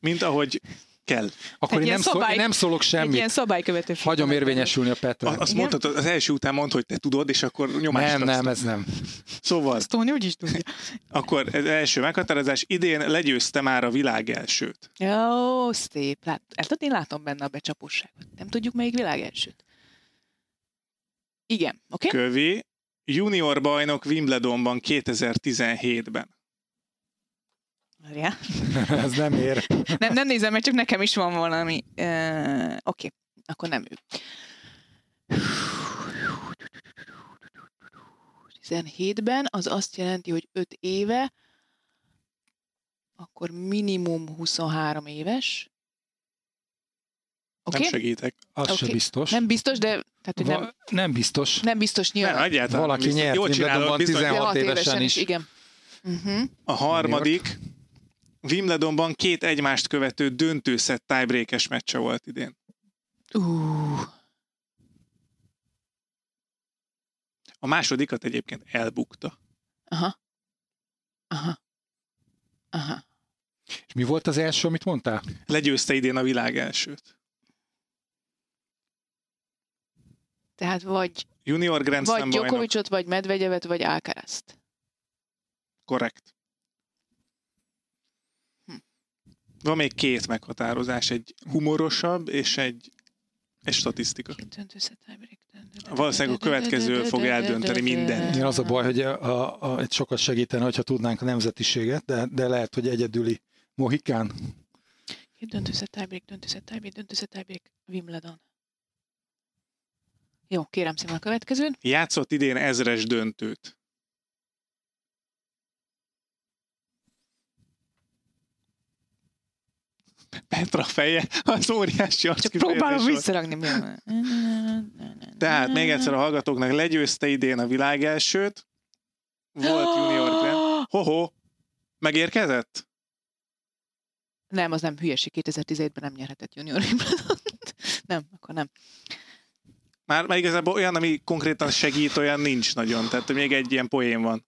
Mint ahogy kell. Akkor Egy én nem, szól, szabály- én nem szólok egy semmit. ilyen szabálykövető. Hagyom érvényesülni a Petra. Azt Igen? mondtad az első után mondd, hogy te tudod, és akkor nyomást Nem, nem, ez nem. Szóval, Stoney úgy is tudja. akkor az első meghatározás idén legyőzte már a világ elsőt. Jó, szép. Lát, hát én látom benne a becsapóságot. Nem tudjuk, melyik világ elsőt. Igen, oké? Okay? Kövi, junior bajnok Wimbledonban 2017-ben. Várjál. <laughs> ez nem ér. <laughs> Nem, nem nézem, mert csak nekem is van valami. Uh, oké, okay. akkor nem ő. 17-ben, az azt jelenti, hogy 5 éve, akkor minimum 23 éves. Oké? Nem Okay? segítek. Az Oké. se biztos. Nem biztos, de tehát, hogy nem, Va- nem biztos. nem biztos Nem, nyilván. egyáltalán. Valaki biztos. nyert Jól csinálod, biztos. 16 hat évesen is. Igen. Uh-huh. A harmadik, Wimbledonban két egymást követő döntőszett tiebreakes meccse volt idén. Uh, A másodikat egyébként elbukta. aha. Aha. Aha. És mi volt az első, amit mondtál? Legyőzte idén a világ elsőt. Tehát vagy, Junior Grand vagy. Djokovicot, vagy Medvegyevet, vagy Alcarazt. Korrekt. Hm. Van még két meghatározás, egy humorosabb és egy, egy statisztika. Valószínűleg a következő fog eldönteni mindent. Igen, az a baj, hogy a, a, a, egy sokat segítene, hogyha tudnánk a nemzetiséget, de, de lehet, hogy egyedüli mohikán. Két döntőszett tiebreak, döntőszett tiebreak, döntőszett tiebreak, Wimbledon. Jó, kérem szépen a következőt. Játszott idén ezres döntőt. Petra feje, az óriási arc Csak próbálom visszaragni. Tehát még egyszer a hallgatóknak legyőzte idén a világ elsőt. Volt <gasps> junior Grand. Hoho, megérkezett? Nem, az nem hülyeség. 2017-ben nem nyerhetett junior. <laughs> Nem, akkor nem. Már, már igazából olyan, ami konkrétan segít, olyan nincs nagyon. Tehát még egy ilyen poén van.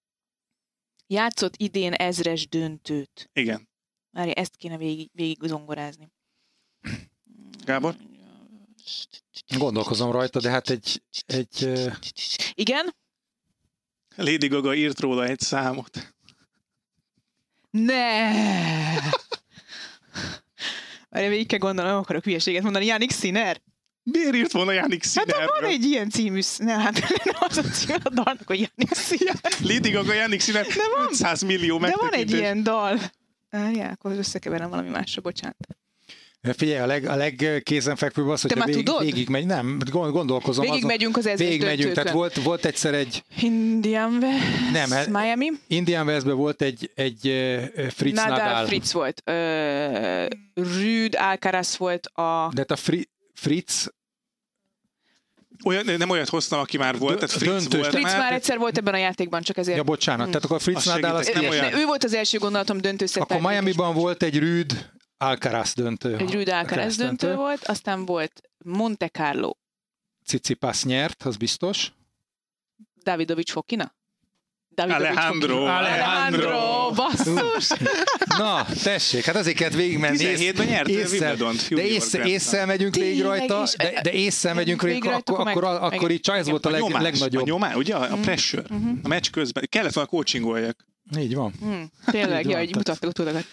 Játszott idén ezres döntőt. Igen. Várj, ezt kéne végig, végig zongorázni. Gábor? Gondolkozom rajta, de hát egy, egy Igen? Lady Gaga írt róla egy számot. Ne! Várj, végig kell gondolnom, nem akarok hülyeséget mondani. Jánik Sziner? Miért írt volna Jánik Hát van egy ilyen című... sz- Ne, hát nem az a cím a dalnak, hogy Jánik Sziner. Lady Gaga Jánik Színer De van- 500 millió De van egy ilyen dal. Várjál, akkor összekeverem valami másra, bocsánat. Figyelj, a, leg, a legkézenfekvőbb az, hogy Te már vég, tudod? végig megy, nem, gond- gondolkozom. Végig azon- megyünk az Végig megyünk, tehát volt, volt egyszer egy Indian Wells, Nem, hát- Miami, Indian Wellsben volt egy, egy eh, Fritz Nadal, Nadal, Fritz volt, ö, Rüd, Alcaraz volt a... de hát a Fri, Fritz Olyan, nem olyat hoztam, aki már volt, tehát Fritz döntős, volt Fritz már. már egyszer volt ebben a játékban, csak ezért... Ja, bocsánat, tehát akkor Fritz Nadal az nem Ő- olyan. ő volt az első gondolatom döntőszett. Akkor Miami-ban volt egy Rüd Alcaraz döntő. Egy Rüd Alcaraz döntő volt, aztán volt Monte Carlo, Cicipas nyert, az biztos. Davidovics Fokina? Davidovics Alejandro. Fokina. Alejandro, basszus! Na, tessék, hát azért kellett végigmenni. 17-ben nyert Wimbledont, De Grand észre megyünk végig rajta, is. de, de észre megyünk Végig akkor, meg- akkor, meg- akkor itt ez volt a, A leg, nyomás, legnagyobb. a nyomás, ugye? A pressure. A meccs közben. Kellett volna coachingoljak. Így van. Hm, tényleg, Így ja, van, így tehát- mutattak.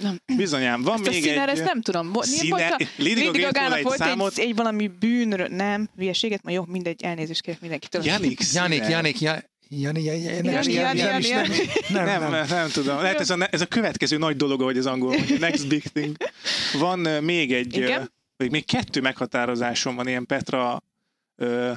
Nem. Bizonyám, van Ezt a még színer, egy... ezt nem tudom. Bo- mi Színe- volt a... Lady Gagának egy volt számot. egy, egy valami bűnről, nem, hülyeséget, ma jó, mindegy, elnézést kérek mindenkitől. Janik Janik. Janik, Janik, Jani, Jani, Jani, Jani, Jani, nem is- Jani, nem- Nem, nem, nem, nem tudom. Lehet ez a, ez a következő nagy dolog, ahogy az angol mondja, next big thing. Van még egy, Igen? vagy még kettő meghatározásom van ilyen Petra, ö,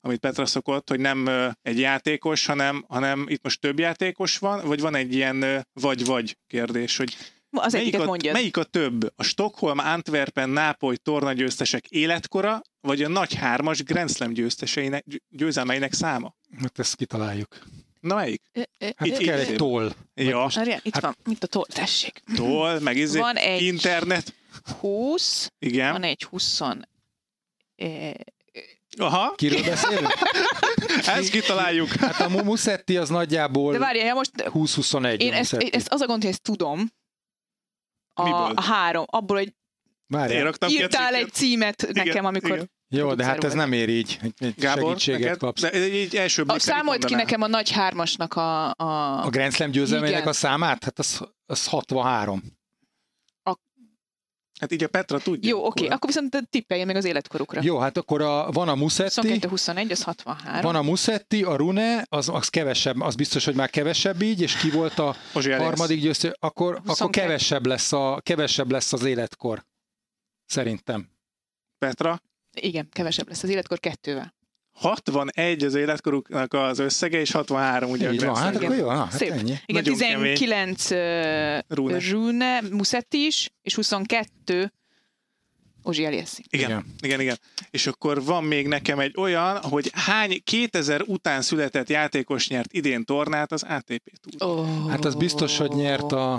amit Petra szokott, hogy nem ö, egy játékos, hanem, hanem itt most több játékos van, vagy van egy ilyen ö, vagy-vagy kérdés, hogy Az melyik egyiket a, mondja. melyik a több? A Stockholm, Antwerpen, Nápoly tornagyőztesek életkora, vagy a nagy hármas Grand Slam győzteseinek, győzelmeinek száma? Hát ezt kitaláljuk. Na melyik? Ö, ö, Hát Itt- kell egy toll. Ja, Várjál, itt Hát- van, itt a toll, tessék. toll, meg izé, Van egy- internet. 20, Igen. van egy 20, eh, Aha, Kiről beszélünk? <laughs> ezt kitaláljuk. Hát a Mu- Musetti az nagyjából de várjál, most 20-21. én ezt, ezt az a gond, hogy ezt tudom. A, három, abból, hogy Várjál. írtál egy címet Igen, nekem, amikor igen. Jó, de hát ez nem ér így. Egy- Gábor, segítséget neked? kapsz. De egy első a, számolt ki nekem a nagy hármasnak a... a, A Grand Slam győzelmének Igen. a számát? Hát az, az 63. Hát így a Petra tudja. jó, oké, akkor viszont tippeljen meg az életkorukra. Jó, hát akkor a, van a Musetti, 22-21, az 63. van a Musetti, a Rune, az, az kevesebb, az biztos, hogy már kevesebb így, és ki volt a harmadik győző, akkor, akkor 22. kevesebb, lesz a, kevesebb lesz az életkor. Szerintem. Petra. Igen, kevesebb lesz az életkor kettővel. 61 az életkoruknak az összege, és 63 ugye Így a van, hát akkor jó, na, hát Szép. ennyi. Igen, Nagyon 19 uh, Rune. Rune, Musetti is, és 22 Ozsi Eliassi. Igen, Igen. igen, igen. És akkor van még nekem egy olyan, hogy hány 2000 után született játékos nyert idén tornát az ATP túr. Oh. Hát az biztos, hogy nyert a,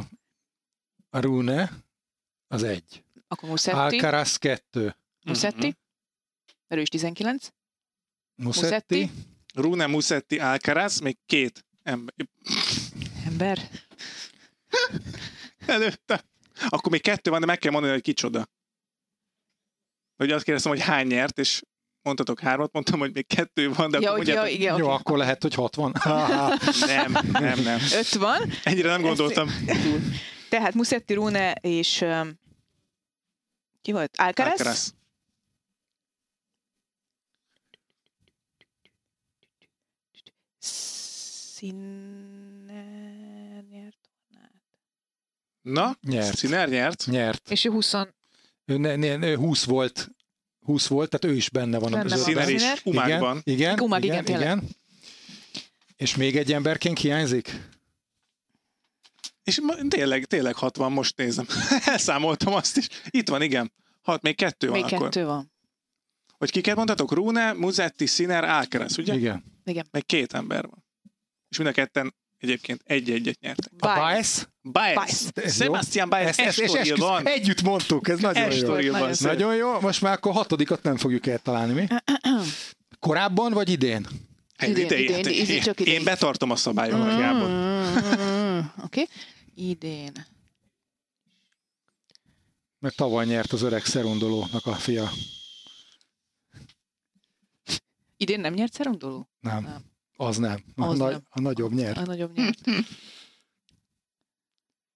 a Rune, az egy. Akkor Musetti. Alcaraz kettő. Musetti. Mhm. Ő is 19. Musetti. Musetti. Rune, Musetti, Alcaraz, még két ember. Ember. <laughs> Előtte. Akkor még kettő van, de meg kell mondani, hogy kicsoda. Hogy azt kérdeztem, hogy hány nyert, és mondtatok hármat, mondtam, hogy még kettő van, de ja, akkor hogy, ja, mondjátok, igen, Jó, okay. akkor lehet, hogy 60. <laughs> nem, nem, nem. Öt van. Ennyire nem Ezt- gondoltam. <laughs> Tehát Musetti, Rune és um, ki volt? Alcaraz? Alcaraz. Sinner nyert tornát. Na, Nyert. Sziner nyert. Nyert. És ő 20 Ő, ne, ne, ne, 20 volt, 20 volt, tehát ő is benne van Benne a. Sziner is Sziner? umákban. Igen, igen, Umag, igen, igen, igen. És még egy emberként hiányzik? És ma- tényleg, tényleg 60, most nézem. <laughs> Elszámoltam azt is. Itt van, igen. Hat, még kettő van Még akkor. kettő van. Hogy kiket mondhatok? Rune, Muzetti, Sziner, Alcaraz, ugye? Igen. Meg két ember van. És mind a ketten egyébként egy-egyet nyertek. A. Baez. Ez jó. Sebastian ezt, ezt, Estoril van. együtt mondtuk, ez nagyon jó. Van. Nagyon jó, most már akkor hatodikat nem fogjuk eltalálni, mi? <clears throat> Korábban vagy idén? Idén, Idén, idén, idén, idén, csak idén. Én betartom a szabályokat, Gábor. Mm, Oké. Okay. Idén. Mert tavaly nyert az öreg szerundolónak a fia. Idén nem nyert Szerundoló? Nem, Nem. Az nem. A, Az nagy, nem. a nagyobb nyert. A nagyobb nyert. <laughs>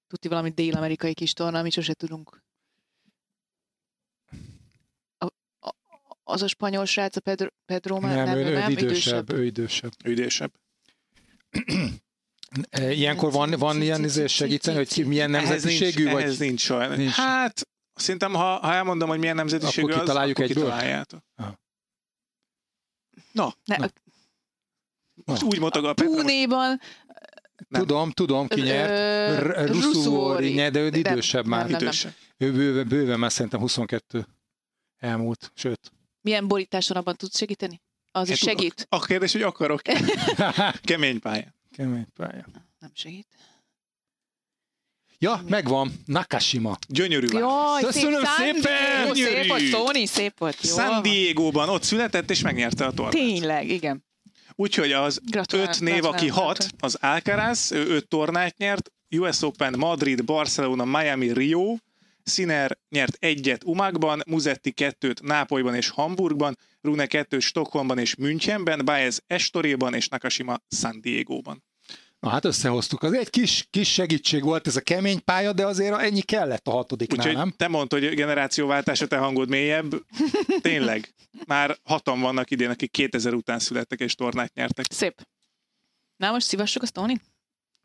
Tudti valami dél-amerikai kis torna, amit sose tudunk. A, a, az a spanyol srác, a Pedro, Pedro már Nem, nem, ő, ő ő nem, idősebb, ő idősebb. Üdésebb. <clears throat> E, Ilyenkor van, van ilyen izé segíteni, hogy milyen Ehhez nincs, nemzetiségű, vagy ehhez nincs sajnos. Nincs. Hát Szerintem, ha, ha elmondom, hogy milyen nemzetiségű Akkor az, kitaláljuk akkor egyből? kitaláljátok. Ah. Na, Ne, Na. Most úgy mondtak a Petra, Púnéban Nem. Tudom, tudom, ki nyert. Ö, R- Rusuori. Rusuori nyert, de ő idősebb nem, már. nem. idősebb. Ő bőven, bőven már szerintem 22 elmúlt, sőt. milyen borításon abban tudsz segíteni? Az is segít? A kérdés, hogy akarok. <laughs> Kemény pálya. Kemény pálya. Nem segít. Ja, megvan. Nakashima. Gyönyörű. Jaj, Köszönöm szép, szépen! Diego, Szép Gyönyörű. volt, Sony, szép volt. Jó San. Diego-ban ott született, és megnyerte a tornát. Tényleg, igen. Úgyhogy az Gratulálok, öt név, aki gratulálok, hat, gratulálok. az Alcaraz, ő öt tornát nyert, US Open, Madrid, Barcelona, Miami, Rio, Sinner nyert egyet Umagban, Muzetti kettőt Nápolyban és Hamburgban, Rune kettőt Stockholmban és Münchenben, Baez Estoriban és Nakashima San Diego-ban. Na hát összehoztuk. Az egy kis, kis segítség volt ez a kemény pálya, de azért ennyi kellett a hatodiknál, Úgyhogy nem? te mondtad, hogy generációváltás, a te hangod mélyebb. Tényleg. Már hatan vannak idén, akik 2000 után születtek és tornát nyertek. Szép. Na most szívassuk a Tony?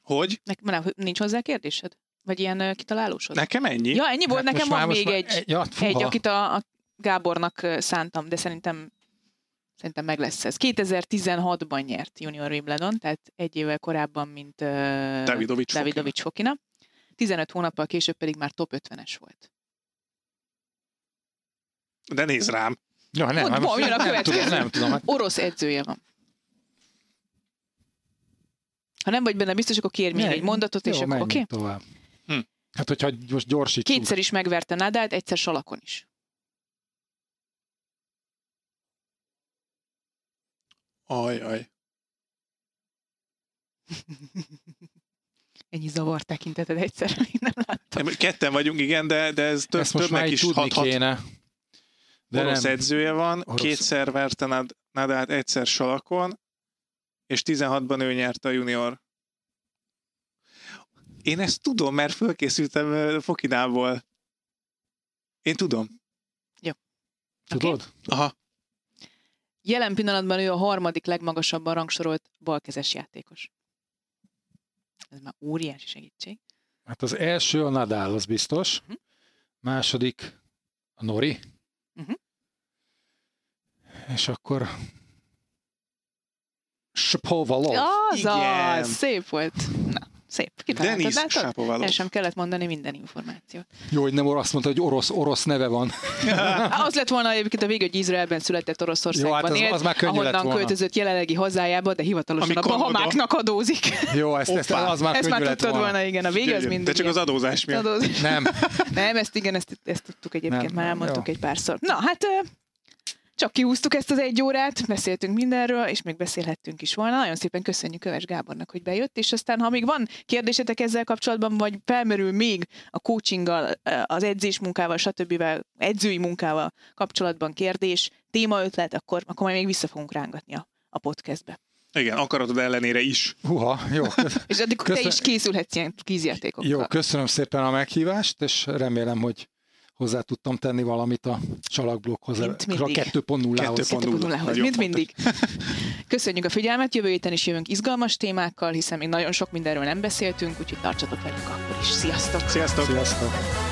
Hogy? Nek- nem, nincs hozzá kérdésed? Vagy ilyen ö, kitalálósod? Nekem ennyi? Ja, ennyi volt, Hát nekem most van már- még most egy, már- Ja, egy, akit a, a Gábornak szántam, de szerintem szerintem meg lesz ez. 2016-ban nyert Junior Wimbledon, tehát egy évvel korábban, mint uh, Davidovics Davidovics Fokina. 15 hónappal később pedig már top 50-es volt. De nézd rám. Ja, nem, Mondd, hát jön a nem, nem következő. tudom, nem tudom. Hát Orosz edzője van. Ha nem vagy benne biztos, akkor kérj még egy mondatot, és jó, akkor oké? menjünk tovább. Hm. Hát, hogyha most gyorsítsuk. Kétszer is megverte Nadált, egyszer salakon is. Ajaj. <laughs> Ennyi zavar tekinteted egyszer, <laughs> még nem láttam. Ketten vagyunk, igen, de, de ez több, Ezt most többnek is tudni hathat. kéne. De Orosz nem. edzője van, Orosz. kétszer verte Nad- Nadát, egyszer Salakon, és 16-ban ő nyerte a junior. Én ezt tudom, mert fölkészültem Fokinából. Én tudom. Tudod? Aha. Jelen pillanatban ő a harmadik legmagasabban rangsorolt balkezes játékos. Ez már óriási segítség. Hát az első a Nadal, az biztos. Mhm. Második a Nori. Mhm. És akkor Shapovalov. Az az, szép volt. Na, szép. Kitaláltad, Denis látod? El sem kellett mondani minden információt. Jó, hogy nem azt mondta, hogy orosz, orosz neve van. <laughs> Az lett volna egyébként a vége, hogy Izraelben született Oroszországban Jó, hát az- élt, az már ahonnan volna. költözött jelenlegi hazájába, de hivatalosan Ami a. Bahamáknak adózik. Jó, ezt, ezt az már Ezt már tudtad volna. volna, igen. A vége az mindig. De csak az adózás miatt. Adóz- Nem. Nem, ezt igen, ezt, ezt tudtuk egyébként, Nem, már elmondtuk egy párszor. Na, hát csak kihúztuk ezt az egy órát, beszéltünk mindenről, és még beszélhettünk is volna. Nagyon szépen köszönjük Köves Gábornak, hogy bejött, és aztán, ha még van kérdésetek ezzel kapcsolatban, vagy felmerül még a coachinggal, ö, az edzés munkával, stb. edzői munkával kapcsolatban kérdés, témaötlet, akkor, akkor majd még vissza fogunk rángatni a, a podcastbe. Igen, akaratod ellenére is. Huha, jó. <laughs> És addig te Köszön- is készülhetsz ilyen kízjátékokkal. Jó, köszönöm szépen a meghívást, és remélem, hogy hozzá tudtam tenni valamit a csalakblokkhoz, a Mint mindig. 2.0-hoz. 2.0. 2.0-hoz, Nagyon mint mindig. Köszönjük a figyelmet, jövő héten is jövünk izgalmas témákkal, hiszen még nagyon sok mindenről nem beszéltünk, úgyhogy tartsatok velünk akkor is. Sziasztok! Sziasztok! Sziasztok!